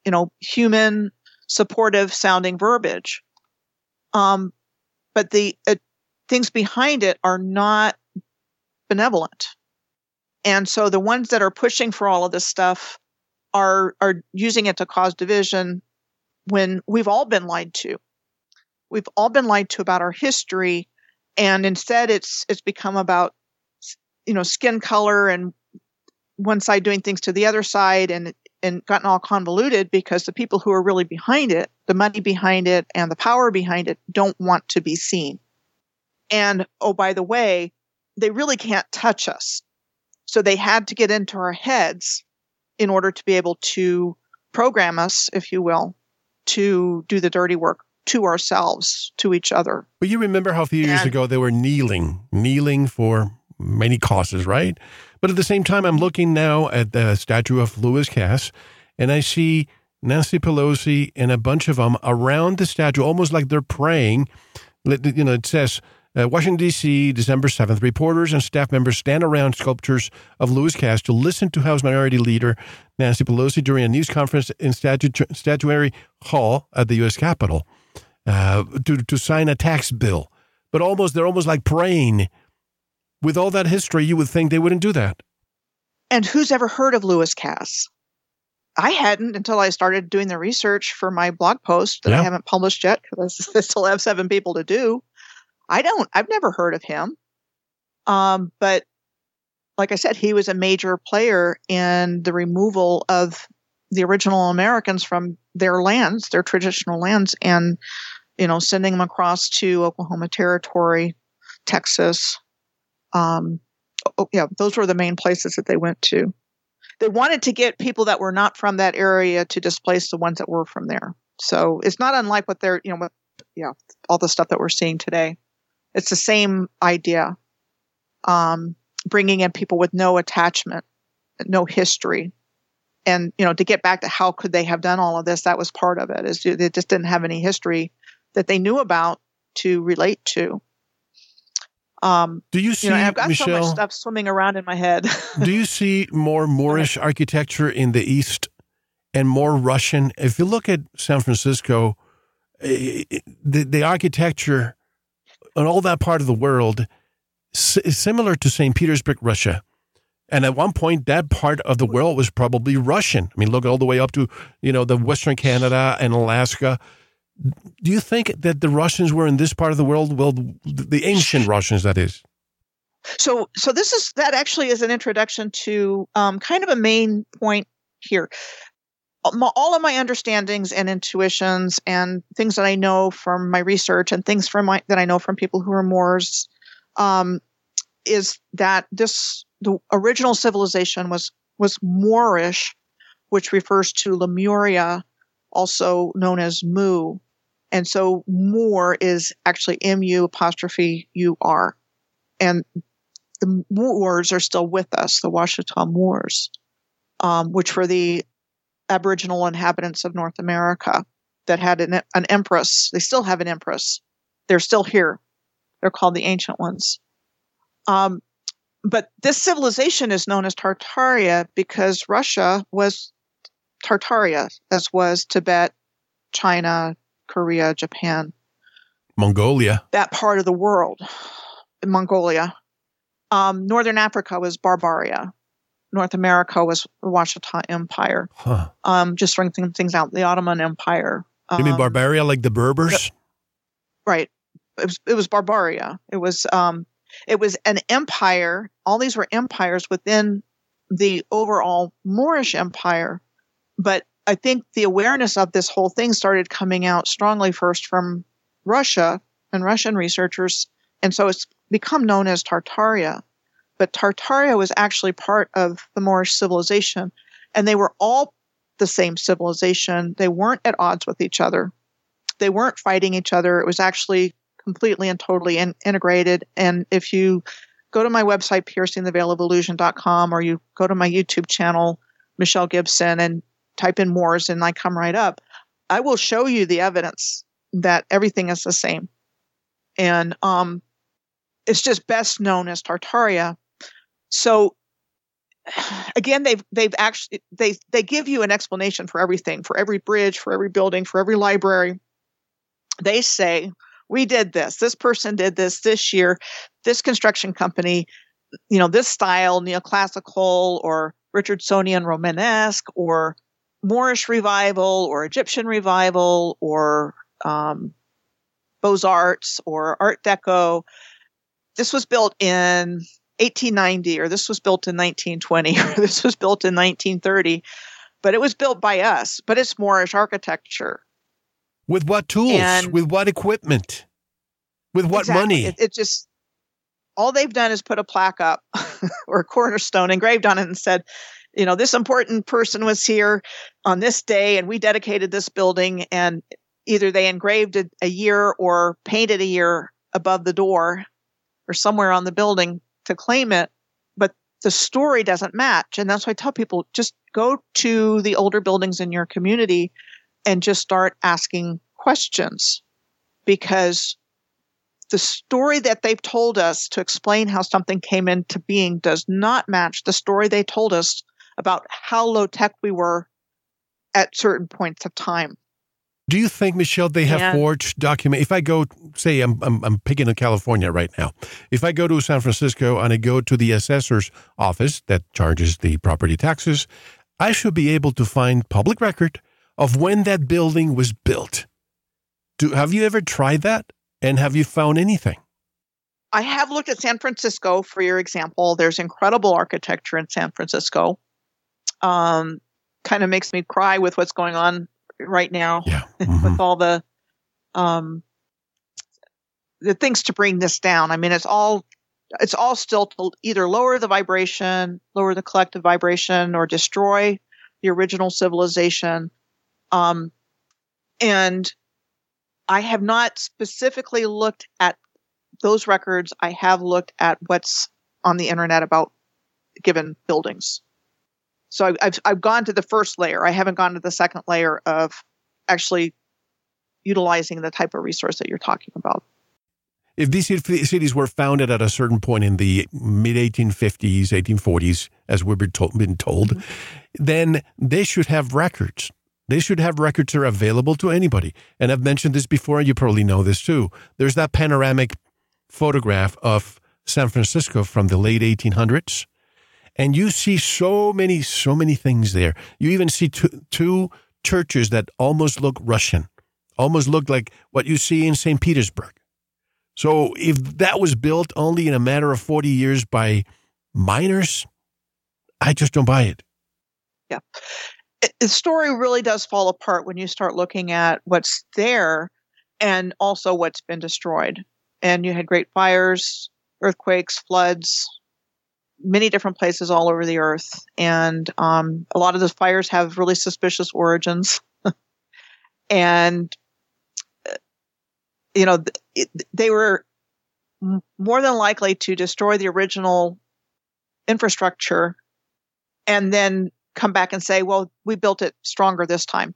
you know, human supportive sounding verbiage. Um, but the uh, things behind it are not benevolent. And so the ones that are pushing for all of this stuff are are using it to cause division when we've all been lied to. We've all been lied to about our history and instead it's it's become about you know skin color and one side doing things to the other side and and gotten all convoluted because the people who are really behind it, the money behind it and the power behind it don't want to be seen. And oh by the way, they really can't touch us. So they had to get into our heads in order to be able to program us, if you will, to do the dirty work to ourselves, to each other. But you remember how a few years and, ago they were kneeling, kneeling for many causes, right? But at the same time, I'm looking now at the statue of Lewis Cass, and I see Nancy Pelosi and a bunch of them around the statue, almost like they're praying. You know, it says, uh, Washington, D.C., December 7th. Reporters and staff members stand around sculptures of Lewis Cass to listen to House Minority Leader Nancy Pelosi during a news conference in Statu- Statuary Hall at the U.S. Capitol uh, to, to sign a tax bill. But almost, they're almost like praying. With all that history, you would think they wouldn't do that. And who's ever heard of Lewis Cass? I hadn't until I started doing the research for my blog post that yeah. I haven't published yet because I still have seven people to do. I don't, I've never heard of him. Um, but like I said, he was a major player in the removal of the original Americans from their lands, their traditional lands, and you know, sending them across to Oklahoma Territory, Texas. Um, oh, yeah, those were the main places that they went to. They wanted to get people that were not from that area to displace the ones that were from there. So it's not unlike what they're, you know, what, yeah, all the stuff that we're seeing today. It's the same idea. Um, bringing in people with no attachment, no history. And, you know, to get back to how could they have done all of this, that was part of it, is they just didn't have any history that they knew about to relate to. Um, do you see? You know, I've got Michelle, so much stuff swimming around in my head. do you see more Moorish architecture in the East and more Russian? If you look at San Francisco, eh, eh, the, the architecture and all that part of the world is similar to St. Petersburg, Russia. And at one point, that part of the world was probably Russian. I mean, look all the way up to, you know, the Western Canada and Alaska. Do you think that the Russians were in this part of the world? Well, the ancient Russians, that is. So, so this is that actually is an introduction to um, kind of a main point here all of my understandings and intuitions and things that I know from my research and things from my that I know from people who are Moors um, is that this the original civilization was was Moorish, which refers to Lemuria, also known as Mu, and so Moor is actually M U apostrophe U R, and the Moors are still with us, the Washitaw Moors, um, which were the Aboriginal inhabitants of North America that had an, an empress. They still have an empress. They're still here. They're called the Ancient Ones. Um, but this civilization is known as Tartaria because Russia was Tartaria, as was Tibet, China, Korea, Japan, Mongolia. That part of the world, Mongolia. Um, Northern Africa was Barbaria. North America was the Washitaw Empire. Huh. Um, just throwing things out. The Ottoman Empire. You mean Um, Barbaria, like the Berbers? Right. It was, it was Barbaria. It was um, it was an empire. All these were empires within the overall Moorish empire. But I think the awareness of this whole thing started coming out strongly first from Russia and Russian researchers, and so it's become known as Tartaria. But Tartaria was actually part of the Moorish civilization, and they were all the same civilization. They weren't at odds with each other. They weren't fighting each other. It was actually completely and totally in- integrated. And if you go to my website, piercingtheveilofillusion.com, or you go to my YouTube channel, Michelle Gibson, and type in Moors, and I come right up, I will show you the evidence that everything is the same. And um, it's just best known as Tartaria. So again, they've they've actually they they give you an explanation for everything, for every bridge, for every building, for every library. They say we did this. This person did this this year. This construction company, you know, this style, neoclassical or Richardsonian Romanesque or Moorish revival or Egyptian revival or um, Beaux Arts or Art Deco. This was built in 1890 or this was built in 1920 or this was built in 1930 but it was built by us but it's moorish architecture With what tools? And- With what equipment? With what Exactly. money? it, it just all they've done is put a plaque up or a cornerstone engraved on it and said you know this important person was here on this day and we dedicated this building and either they engraved a, a year or painted a year above the door or somewhere on the building to claim it but the story doesn't match and that's why i tell people just go to the older buildings in your community and just start asking questions because the story that they've told us to explain how something came into being does not match the story they told us about how low tech we were at certain points of time. Do you think, Michelle, they have Yeah. forged document? If I go, say, I'm, I'm I'm picking on California right now. If I go to San Francisco and I go to the assessor's office that charges the property taxes, I should be able to find public record of when that building was built. Do have you ever tried that? And have you found anything? I have looked at San Francisco for your example. There's incredible architecture in San Francisco. Um, kind of makes me cry with what's going on right now. Yeah. Mhm. with all the um the things to bring this down. I mean, it's all it's all still to either lower the vibration, lower the collective vibration, or destroy the original civilization. Um, and I have not specifically looked at those records. I have looked at what's on the internet about given buildings. So I've, I've gone to the first layer. I haven't gone to the second layer of actually utilizing the type of resource that you're talking about. if these cities were founded at a certain point in the mid 1850s, 1840s, as we've been told, been told mm-hmm. then they should have records. They should have records that are available to anybody. And I've mentioned this before, and you probably know this too. There's that panoramic photograph of San Francisco from the late 1800s. And you see so many, so many things there. You even see two, two churches that almost look Russian, almost look like what you see in St. Petersburg. So if that was built only in a matter of 40 years by miners, I just don't buy it. It, the story really does fall apart when you start looking at what's there and also what's been destroyed. And you had great fires, earthquakes, floods, many different places all over the earth. And um, a lot of those fires have really suspicious origins. and, uh, you know, they were more than likely to destroy the original infrastructure and then come back and say, well, we built it stronger this time.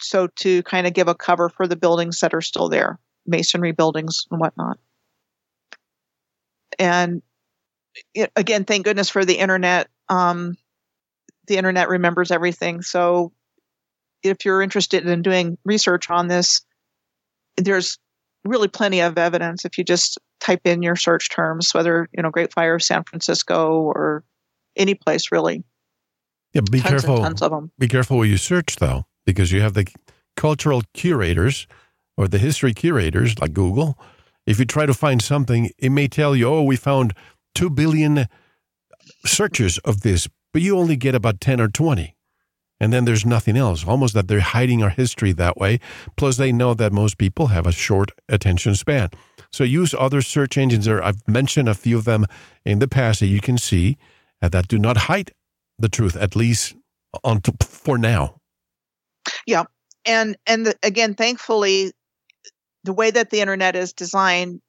So to kind of give a cover for the buildings that are still there, masonry buildings and whatnot. And again, thank goodness for the internet. Um, the internet remembers everything. So if you're interested in doing research on this, there's really plenty of evidence. If you just type in your search terms, whether you know Great Fire of San Francisco or any place really. Yeah, be tons careful. tons of them. Be careful what you search, though, because you have the cultural curators or the history curators like Google. If you try to find something, it may tell you, "Oh, we found two billion searches of this," but you only get about ten or twenty and then there's nothing else. Almost that they're hiding our history that way. Plus, they know that most people have a short attention span. So use other search engines. There, I've mentioned a few of them in the past that you can see uh, that do not hide the truth, at least on for now. Yeah, and and the, again, thankfully, the way that the internet is designed,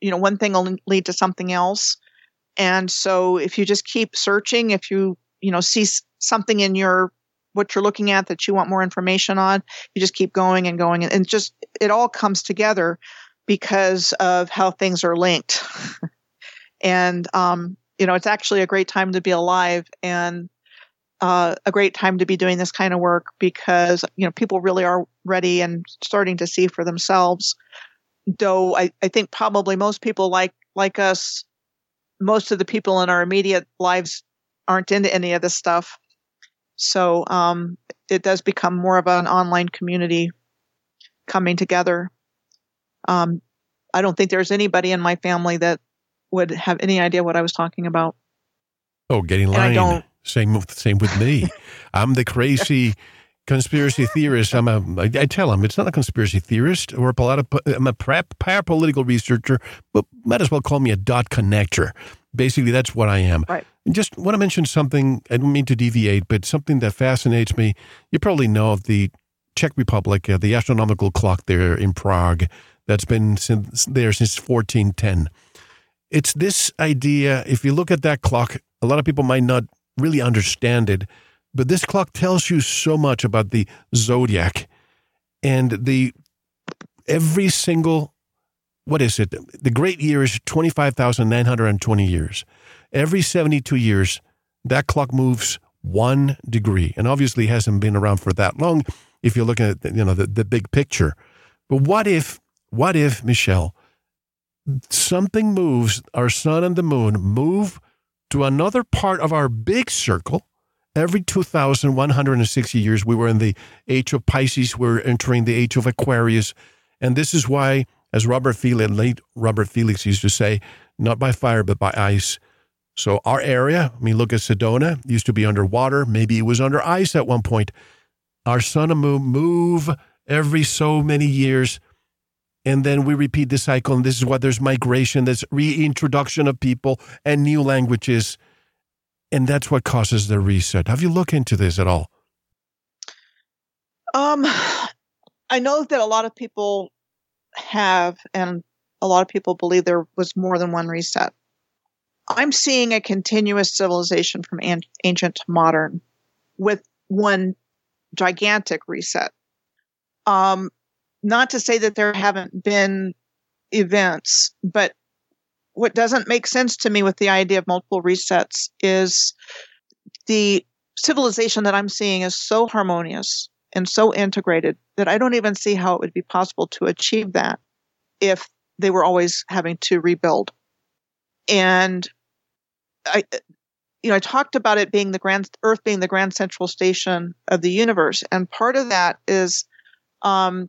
you know, one thing will lead to something else. And so, if you just keep searching, if you you know see something in your what you're looking at that you want more information on, you just keep going and going. And just, it all comes together because of how things are linked. and, um, you know, it's actually a great time to be alive and uh, a great time to be doing this kind of work because, you know, people really are ready and starting to see for themselves. Though I, I think probably most people like, like us, most of the people in our immediate lives aren't into any of this stuff so um, it does become more of an online community coming together. Um, I don't think there's anybody in my family that would have any idea what I was talking about. Oh, getting lying. Same, same with me. I'm the crazy conspiracy theorist. I'm a. I, I tell them it's not a conspiracy theorist or a politi- I'm a parapolitical researcher, but might as well call me a dot connector. Basically, that's what I am. Right. And just want to mention something. I don't mean to deviate, but something that fascinates me. You probably know of the Czech Republic, uh, the astronomical clock there in Prague, that's been since, there since 1410. It's this idea. If you look at that clock, a lot of people might not really understand it, but this clock tells you so much about the zodiac and the every single what is it? The great year is 25,920 years. Every 72 years, that clock moves one degree. And obviously hasn't been around for that long if you're looking at you know the, the big picture. But what if what if, Michelle, something moves, our sun and the moon move to another part of our big circle every 2,160 years. We were in the age of Pisces, we're entering the age of Aquarius. And this is why as Robert Felix, late Robert Felix used to say, not by fire, but by ice. So our area, I mean, look at Sedona, used to be underwater. Maybe it was under ice at one point. Our sun and moon move every so many years. And then we repeat the cycle. And this is why there's migration, there's reintroduction of people and new languages. And that's what causes the reset. Have you looked into this at all? Um, I know that a lot of people have, and a lot of people believe there was more than one reset. I'm seeing a continuous civilization from an- ancient to modern with one gigantic reset. Um, not to say that there haven't been events, but what doesn't make sense to me with the idea of multiple resets is the civilization that I'm seeing is so harmonious and so integrated that I don't even see how it would be possible to achieve that if they were always having to rebuild. And I, you know, I talked about it being the grand Earth being the grand central station of the universe, and part of that is, um,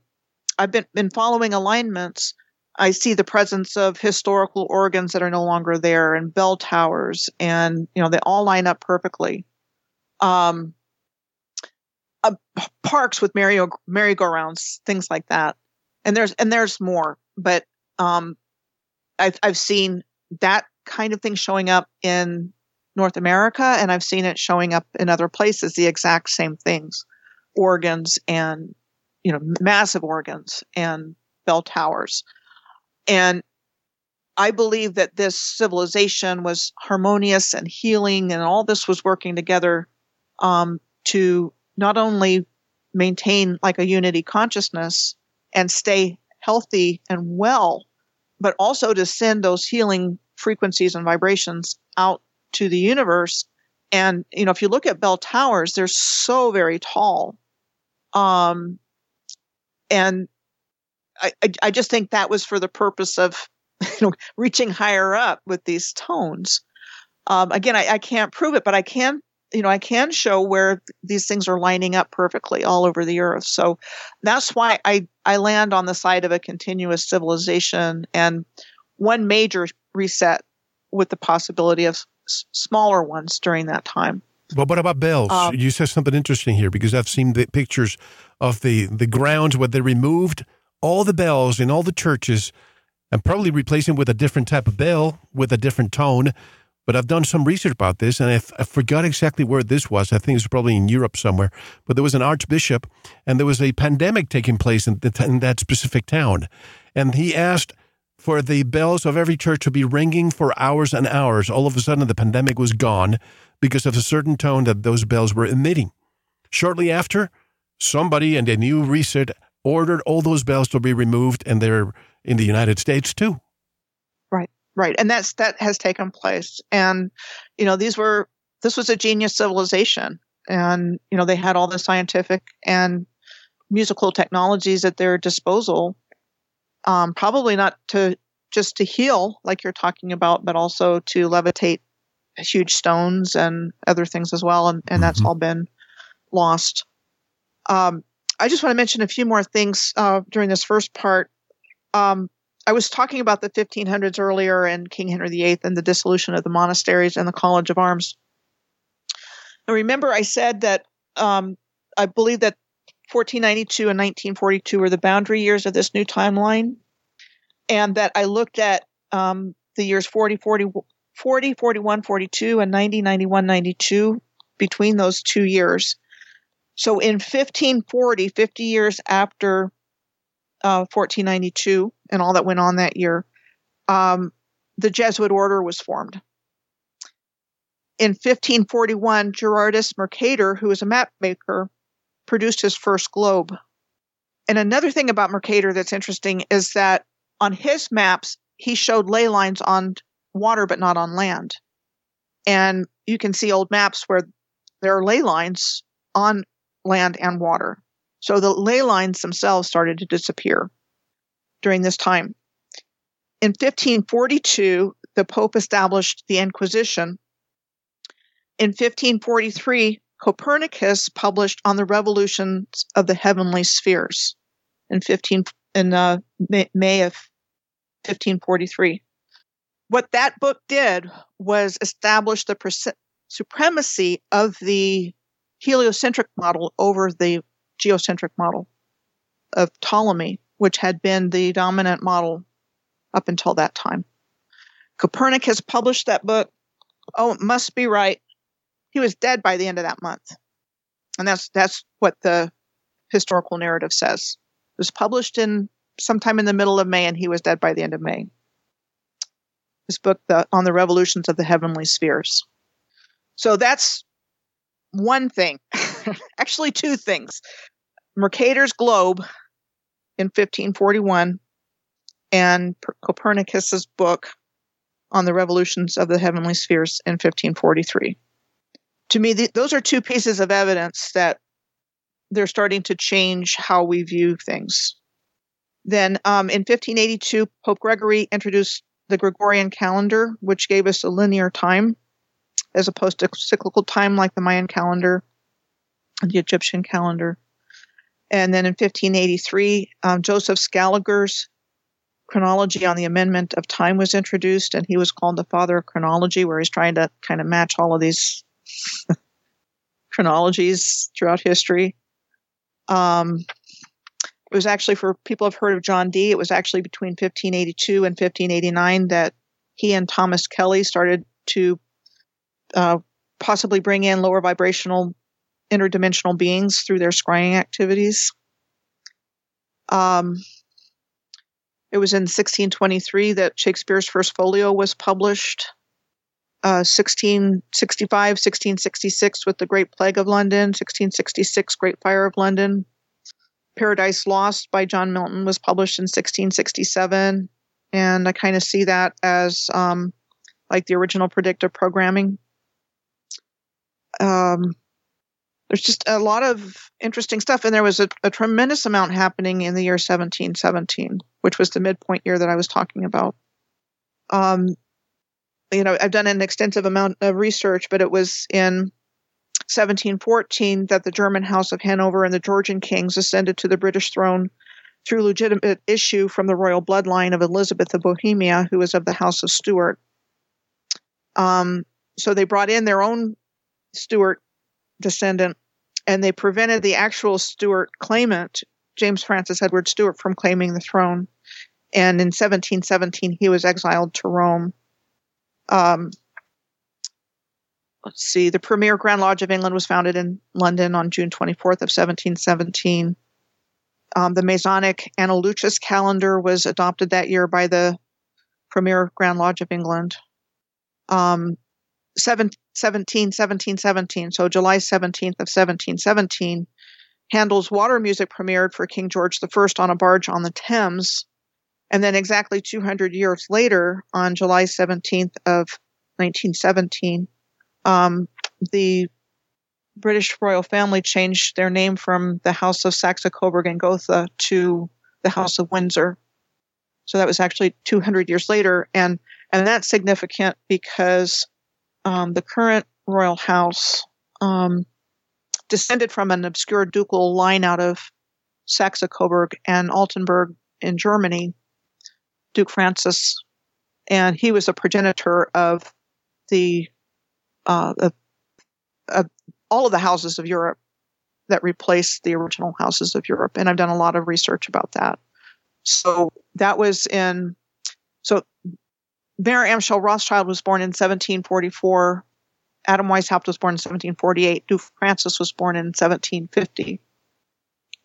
I've been been following alignments. I see the presence of historical organs that are no longer there, and bell towers, and you know they all line up perfectly. Um, uh, parks with merry merry-go-rounds, things like that. And there's and there's more, but um, I've I've seen that kind of thing showing up in North America, and I've seen it showing up in other places. The exact same things, organs and you know massive organs and bell towers, and I believe that this civilization was harmonious and healing, and all this was working together um, to not only maintain like a unity consciousness and stay healthy and well, but also to send those healing frequencies and vibrations out to the universe. And, you know, if you look at bell towers, they're so very tall. Um, and I, I, I just think that was for the purpose of you know, reaching higher up with these tones. Um, again, I, I can't prove it, but I can you know, I can show where these things are lining up perfectly all over the earth. So that's why I, I land on the side of a continuous civilization and one major reset with the possibility of s- smaller ones during that time. Well, what about bells? Um, you said something interesting here because I've seen the pictures of the, the grounds where they removed all the bells in all the churches and probably replacing with a different type of bell with a different tone. But I've done some research about this and I, f- I forgot exactly where this was. I think it was probably in Europe somewhere. But there was an archbishop and there was a pandemic taking place in, the, in that specific town. And he asked for the bells of every church to be ringing for hours and hours. All of a sudden, the pandemic was gone because of a certain tone that those bells were emitting. Shortly after, somebody and a new reset ordered all those bells to be removed, and they're in the United States too. Right, right, and that's that has taken place. And you know, these were this was a genius civilization, and you know they had all the scientific and musical technologies at their disposal. Um, probably not to just to heal, like you're talking about, but also to levitate huge stones and other things as well, and, and mm-hmm. that's all been lost. Um, I just want to mention a few more things uh, during this first part. Um, I was talking about the 1500s earlier and King Henry VIII and the dissolution of the monasteries and the College of Arms. And remember, I said that um, I believe that 1492 and 1942 were the boundary years of this new timeline, and that I looked at um, the years 40, 40, 40, 41, 42, and 90, 91, 92 between those two years. So in 1540, 50 years after uh, 1492 and all that went on that year, um, the Jesuit order was formed. In 1541, Gerardus Mercator, who was a map maker, produced his first globe. And another thing about Mercator that's interesting is that on his maps, he showed ley lines on water but not on land. And you can see old maps where there are ley lines on land and water. So the ley lines themselves started to disappear during this time. In 1542, the Pope established the Inquisition. In 1543, Copernicus published on the revolutions of the heavenly spheres in 15 in uh, May of 1543 what that book did was establish the pre- supremacy of the heliocentric model over the geocentric model of Ptolemy, which had been the dominant model up until that time. Copernicus published that book. Oh, it must be right. He was dead by the end of that month. And that's that's what the historical narrative says. It was published in sometime in the middle of May and he was dead by the end of May his book the, on the revolutions of the heavenly spheres. So that's one thing, actually, two things. Mercator's globe in 1541 and Copernicus's book on the revolutions of the heavenly spheres in 1543. To me, th- those are two pieces of evidence that they're starting to change how we view things. Then um, in 1582, Pope Gregory introduced the Gregorian calendar, which gave us a linear time as opposed to cyclical time like the Mayan calendar and the Egyptian calendar. And then in 1583, um, Joseph Scaliger's chronology on the amendment of time was introduced, and he was called the father of chronology, where he's trying to kind of match all of these chronologies throughout history. Um, it was actually for people have heard of John Dee. It was actually between 1582 and 1589 that he and Thomas Kelly started to uh, possibly bring in lower vibrational interdimensional beings through their scrying activities. Um, it was in 1623 that Shakespeare's first folio was published. Uh, 1665, 1666 with the Great Plague of London, 1666 Great Fire of London, Paradise Lost by John Milton was published in 1667, and I kind of see that as um, like the original predictive programming. Um, there's just a lot of interesting stuff, and there was a, a tremendous amount happening in the year 1717, which was the midpoint year that I was talking about. um, you know, I've done an extensive amount of research, but it was in 1714 that the German House of Hanover and the Georgian kings ascended to the British throne through legitimate issue from the royal bloodline of Elizabeth of Bohemia, who was of the House of Stuart. Um, so they brought in their own Stuart descendant, and they prevented the actual Stuart claimant, James Francis Edward Stuart, from claiming the throne. And in 1717, he was exiled to Rome. Um, let's see, the premier Grand Lodge of England was founded in London on June 24th of 1717. Um, the Masonic Anno calendar was adopted that year by the premier Grand Lodge of England. Um, 17, 17, 17, 17, so July 17th of 1717, Handel's Water Music premiered for King George I on a barge on the Thames. And then exactly 200 years later, on July 17th of 1917, um, the British royal family changed their name from the House of Saxe Coburg and Gotha to the House of Windsor. So that was actually 200 years later, and and that's significant because um, the current royal house um, descended from an obscure ducal line out of Saxe Coburg and Altenburg in Germany, Duke Francis, and he was a progenitor of the uh, of, of all of the houses of Europe that replaced the original houses of Europe. And I've done a lot of research about that. So that was in, so Mayer Amschel Rothschild was born in 1744. Adam Weishaupt was born in 1748. Duke Francis was born in 1750.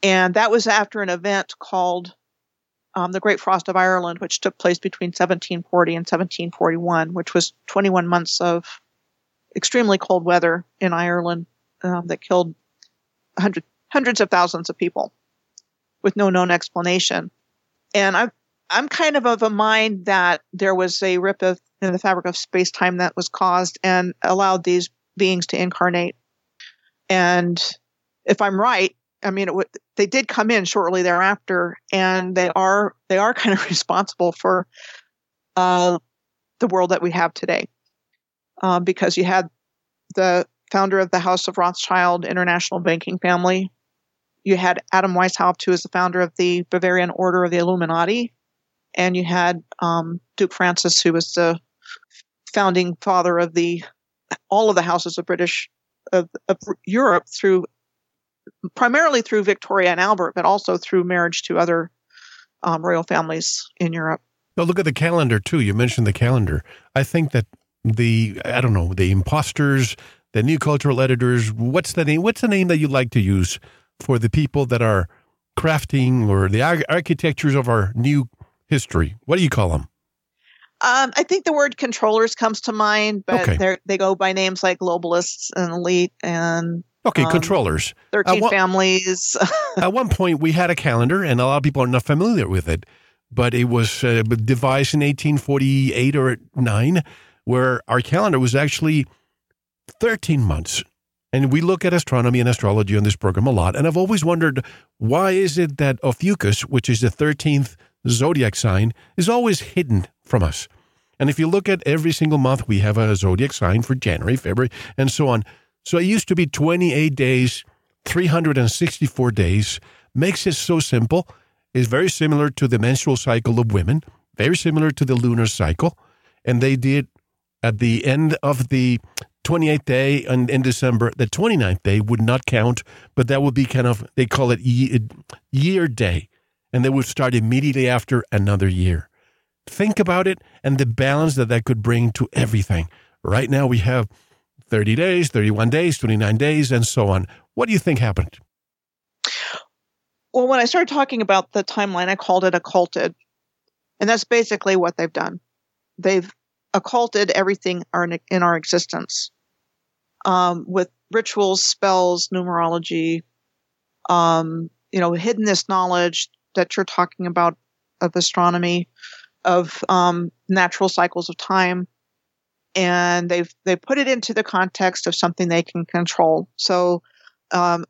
And that was after an event called um, the Great Frost of Ireland, which took place between 1740 and 1741, which was 21 months of extremely cold weather in Ireland um, that killed hundred, hundreds of thousands of people with no known explanation. And I'm I'm kind of of a mind that there was a rip of, in the fabric of space time that was caused and allowed these beings to incarnate. And if I'm right, I mean, w- they did come in shortly thereafter, and they are they are kind of responsible for uh, the world that we have today, uh, because you had the founder of the House of Rothschild international banking family. You had Adam Weishaupt, who is the founder of the Bavarian Order of the Illuminati. And you had um, Duke Francis, who was the founding father of the all of the houses of British of, of Europe through primarily through Victoria and Albert, but also through marriage to other um, royal families in Europe. But look at the calendar too. You mentioned the calendar. I think that the I don't know the imposters the new cultural editors. What's the name? What's the name that you like to use for the people that are crafting or the architectures of our new history? What do you call them? Um, I think the word controllers comes to mind, but okay. they go by names like globalists and elite and okay, um, controllers. Thirteen one, families. at one point, we had a calendar, and a lot of people are not familiar with it. But it was uh, devised in 1848 or nine, where our calendar was actually 13 months. And we look at astronomy and astrology on this program a lot. And I've always wondered why is it that Ophiuchus, which is the 13th zodiac sign, is always hidden from us? And if you look at every single month, we have a zodiac sign for January, February, and so on. So it used to be 28 days, 364 days. Makes it so simple. Is very similar to the menstrual cycle of women, very similar to the lunar cycle. And they did at the end of the 28th day in, in, December, the 29th day would not count, but that would be kind of, they call it year day. And they would start immediately after another year. Think about it and the balance that that could bring to everything. Right now we have 30 days, 31 days, 29 days, and so on. What do you think happened? Well, when I started talking about the timeline, I called it occulted. And that's basically what they've done. They've occulted everything in our existence um, with rituals, spells, numerology, um, you know, hidden this knowledge that you're talking about of astronomy, of um, natural cycles of time, and they've they put it into the context of something they can control. So um,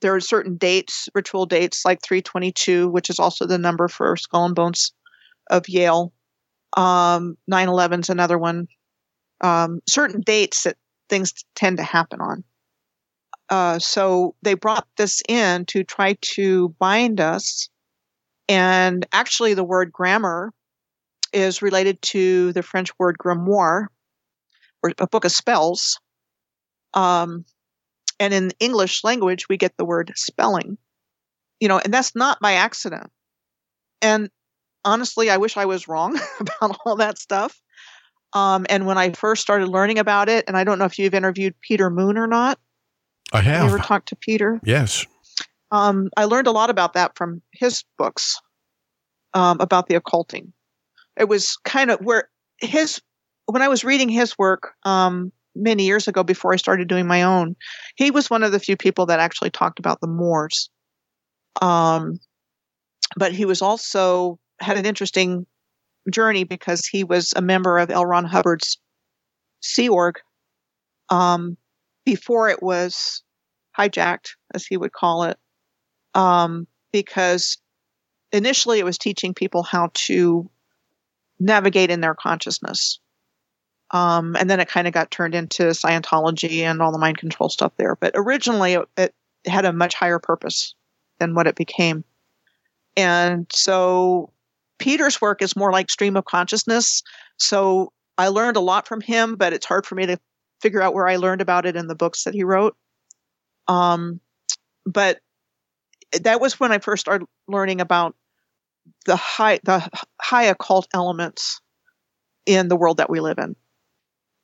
there are certain dates, ritual dates like 322, which is also the number for Skull and Bones of Yale, Um, 9/11 is another one. Um, certain dates that things tend to happen on. Uh, so they brought this in to try to bind us. And actually, the word grammar is related to the French word grimoire, or a book of spells. Um, and in English language, we get the word spelling. You know, and that's not by accident. And honestly, I wish I was wrong about all that stuff. Um, and when I first started learning about it, and I don't know if you've interviewed Peter Moon or not. I have. You ever talked to Peter? Yes. Um, I learned a lot about that from his books um, about the occulting. It was kind of where his, when I was reading his work um, many years ago before I started doing my own, he was one of the few people that actually talked about the Moors. Um, but he was also had an interesting journey because he was a member of L. Ron Hubbard's Sea Org um, before it was hijacked, as he would call it, um, because initially it was teaching people how to navigate in their consciousness. Um, and then it kind of got turned into Scientology and all the mind control stuff there. But originally it, it had a much higher purpose than what it became. And so Peter's work is more like stream of consciousness. So I learned a lot from him, but it's hard for me to figure out where I learned about it in the books that he wrote. Um, but that was when I first started learning about the high the high occult elements in the world that we live in.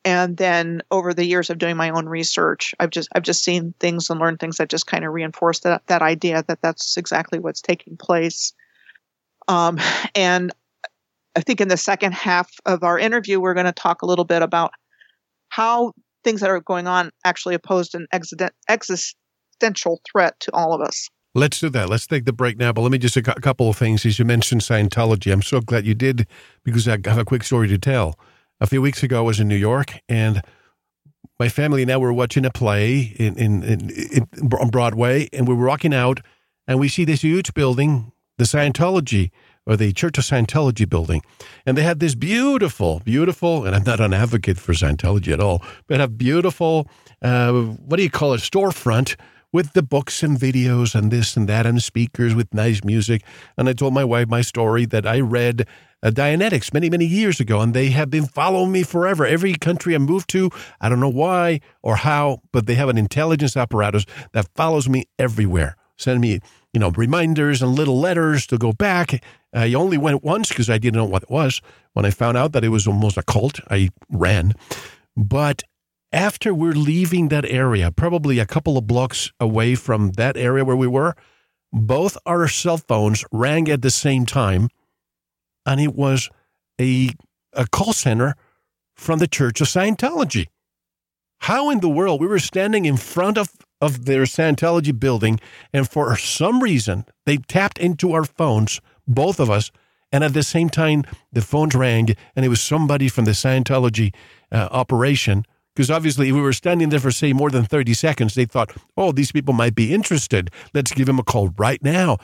And then over the years of doing my own research, I've just I've just seen things and learned things that just kind of reinforce that that idea that that's exactly what's taking place. Um, and I think in the second half of our interview, we're going to talk a little bit about how things that are going on actually pose an existential threat to all of us. Let's do that. Let's take the break now. But let me just a couple of things. As you mentioned Scientology, I'm so glad you did because I have a quick story to tell. A few weeks ago, I was in New York and my family and I were watching a play in, in, in, in on Broadway, and we were walking out, and we see this huge building the Scientology or the Church of Scientology building. And they had this beautiful, beautiful, and I'm not an advocate for Scientology at all, but a beautiful, uh, what do you call it, storefront with the books and videos and this and that and speakers with nice music. And I told my wife my story that I read uh, Dianetics many, many years ago, and they have been following me forever. Every country I move to, I don't know why or how, but they have an intelligence apparatus that follows me everywhere. Send me you know, reminders and little letters to go back. I only went once because I didn't know what it was. When I found out that it was almost a cult, I ran. But after we're leaving that area, probably a couple of blocks away from that area where we were, both our cell phones rang at the same time. And it was a, a call center from the Church of Scientology. How in the world? We were standing in front of of their Scientology building, and for some reason, they tapped into our phones, both of us, and at the same time, the phones rang, and it was somebody from the Scientology uh, operation. Because obviously, we were standing there for, say, more than 30 seconds, they thought, oh, these people might be interested. Let's give them a call right now.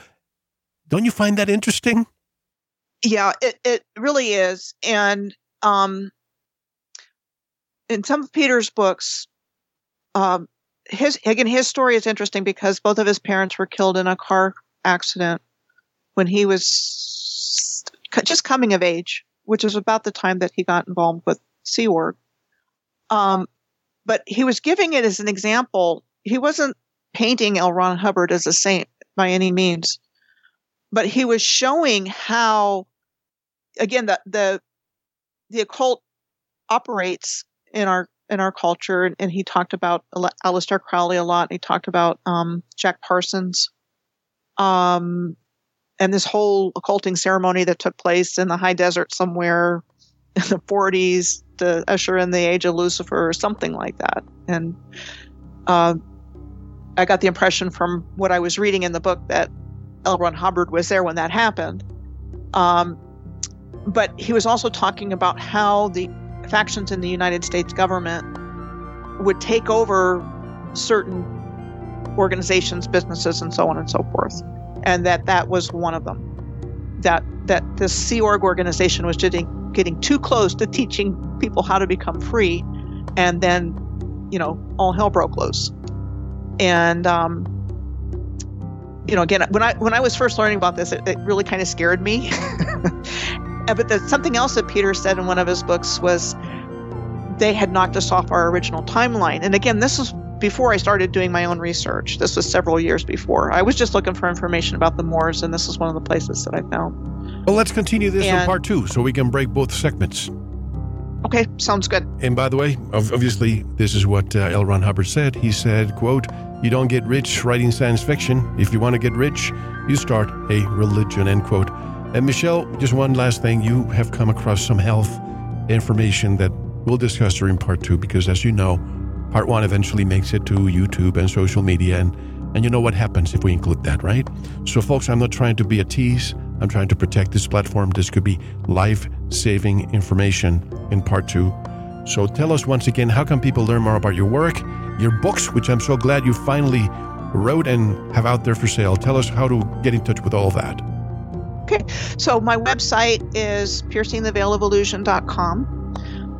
Don't you find that interesting? Yeah, it, it really is. And um, in some of Peter's books, um, his again his story is interesting because both of his parents were killed in a car accident when he was just coming of age, which is about the time that he got involved with Sea Org. Um, but he was giving it as an example. He wasn't painting L. Ron Hubbard as a saint by any means, but he was showing how, again, the the the occult operates in our in our culture, and, and he talked about Aleister Crowley a lot. he talked about um, Jack Parsons, um, and this whole occulting ceremony that took place in the high desert somewhere in the 40s to usher in the age of Lucifer or something like that. And uh, I got the impression from what I was reading in the book that L. Ron Hubbard was there when that happened. Um, but he was also talking about how the factions in the United States government would take over certain organizations, businesses, and so on and so forth, and that that was one of them. That that the Sea Org organization was just getting too close to teaching people how to become free, and then, you know, all hell broke loose. And um, you know, again, when I when I was first learning about this, it, it really kind of scared me. but the, something else that Peter said in one of his books was they had knocked us off our original timeline. And again, this was before I started doing my own research. This was several years before. I was just looking for information about the Moors, and this is one of the places that I found. Well, let's continue this and, in part two so we can break both segments. Okay, sounds good. And by the way, obviously, this is what uh, L. Ron Hubbard said. He said, quote, you don't get rich writing science fiction. If you want to get rich, you start a religion, end quote. And Michelle, just one last thing. You have come across some health information that we'll discuss during part two because, as you know, part one eventually makes it to YouTube and social media. And, and you know what happens if we include that, right? So, folks, I'm not trying to be a tease. I'm trying to protect this platform. This could be life saving information in part two. So, tell us once again how can people learn more about your work? your books, which I'm so glad you finally wrote and have out there for sale. Tell us how to get in touch with all that. Okay, so my website is piercingtheveilofillusion.com.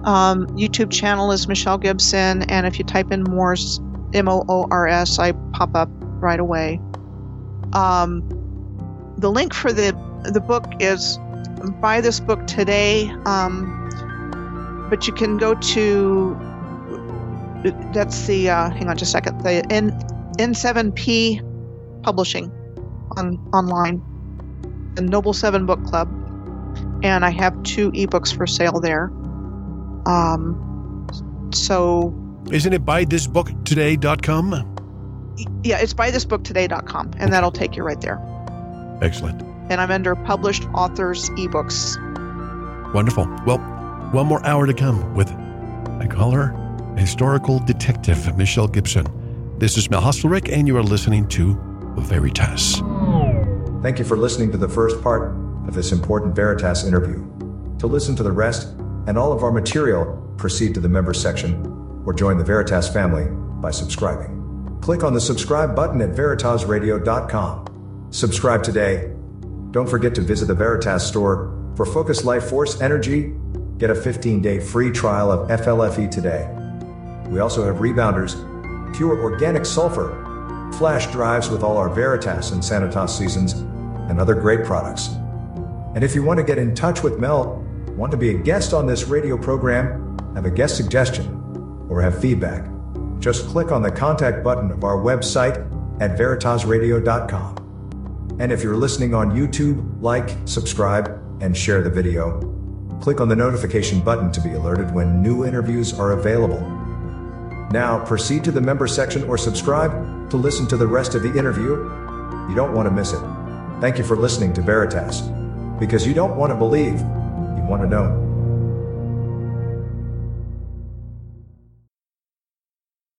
Um, YouTube channel is Michelle Gibson, and if you type in Moors, M O O R S, I pop up right away. Um, the link for the the book is buy this book today, um, but you can go to that's the uh, hang on just a second the N N7P Publishing on online, the Noble Seven Book Club, and I have two ebooks for sale there. Um, so isn't it buythisbooktoday.com? Yeah, it's buythisbooktoday.com, and that'll take you right there. Excellent. And I'm under published authors ebooks. Wonderful. Well, one more hour to come with I call her historical detective Michelle Gibson. This is Mel Hostelrick, and you are listening to Veritas. Thank you for listening to the first part of this important Veritas interview. To listen to the rest and all of our material, proceed to the members section or join the Veritas family by subscribing. Click on the subscribe button at veritasradio.com. Subscribe today. Don't forget to visit the Veritas store for Focus Life Force Energy. Get a 15 day free trial of FLFE today. We also have rebounders, pure organic sulfur, flash drives with all our Veritas and Sanitas seasons, and other great products. And if you want to get in touch with Mel, want to be a guest on this radio program, have a guest suggestion, or have feedback, just click on the contact button of our website at veritasradio.com. And if you're listening on YouTube, like, subscribe, and share the video. Click on the notification button to be alerted when new interviews are available. Now proceed to the member section or subscribe to listen to the rest of the interview. You don't want to miss it. Thank you for listening to Veritas. Because you don't want to believe, you want to know.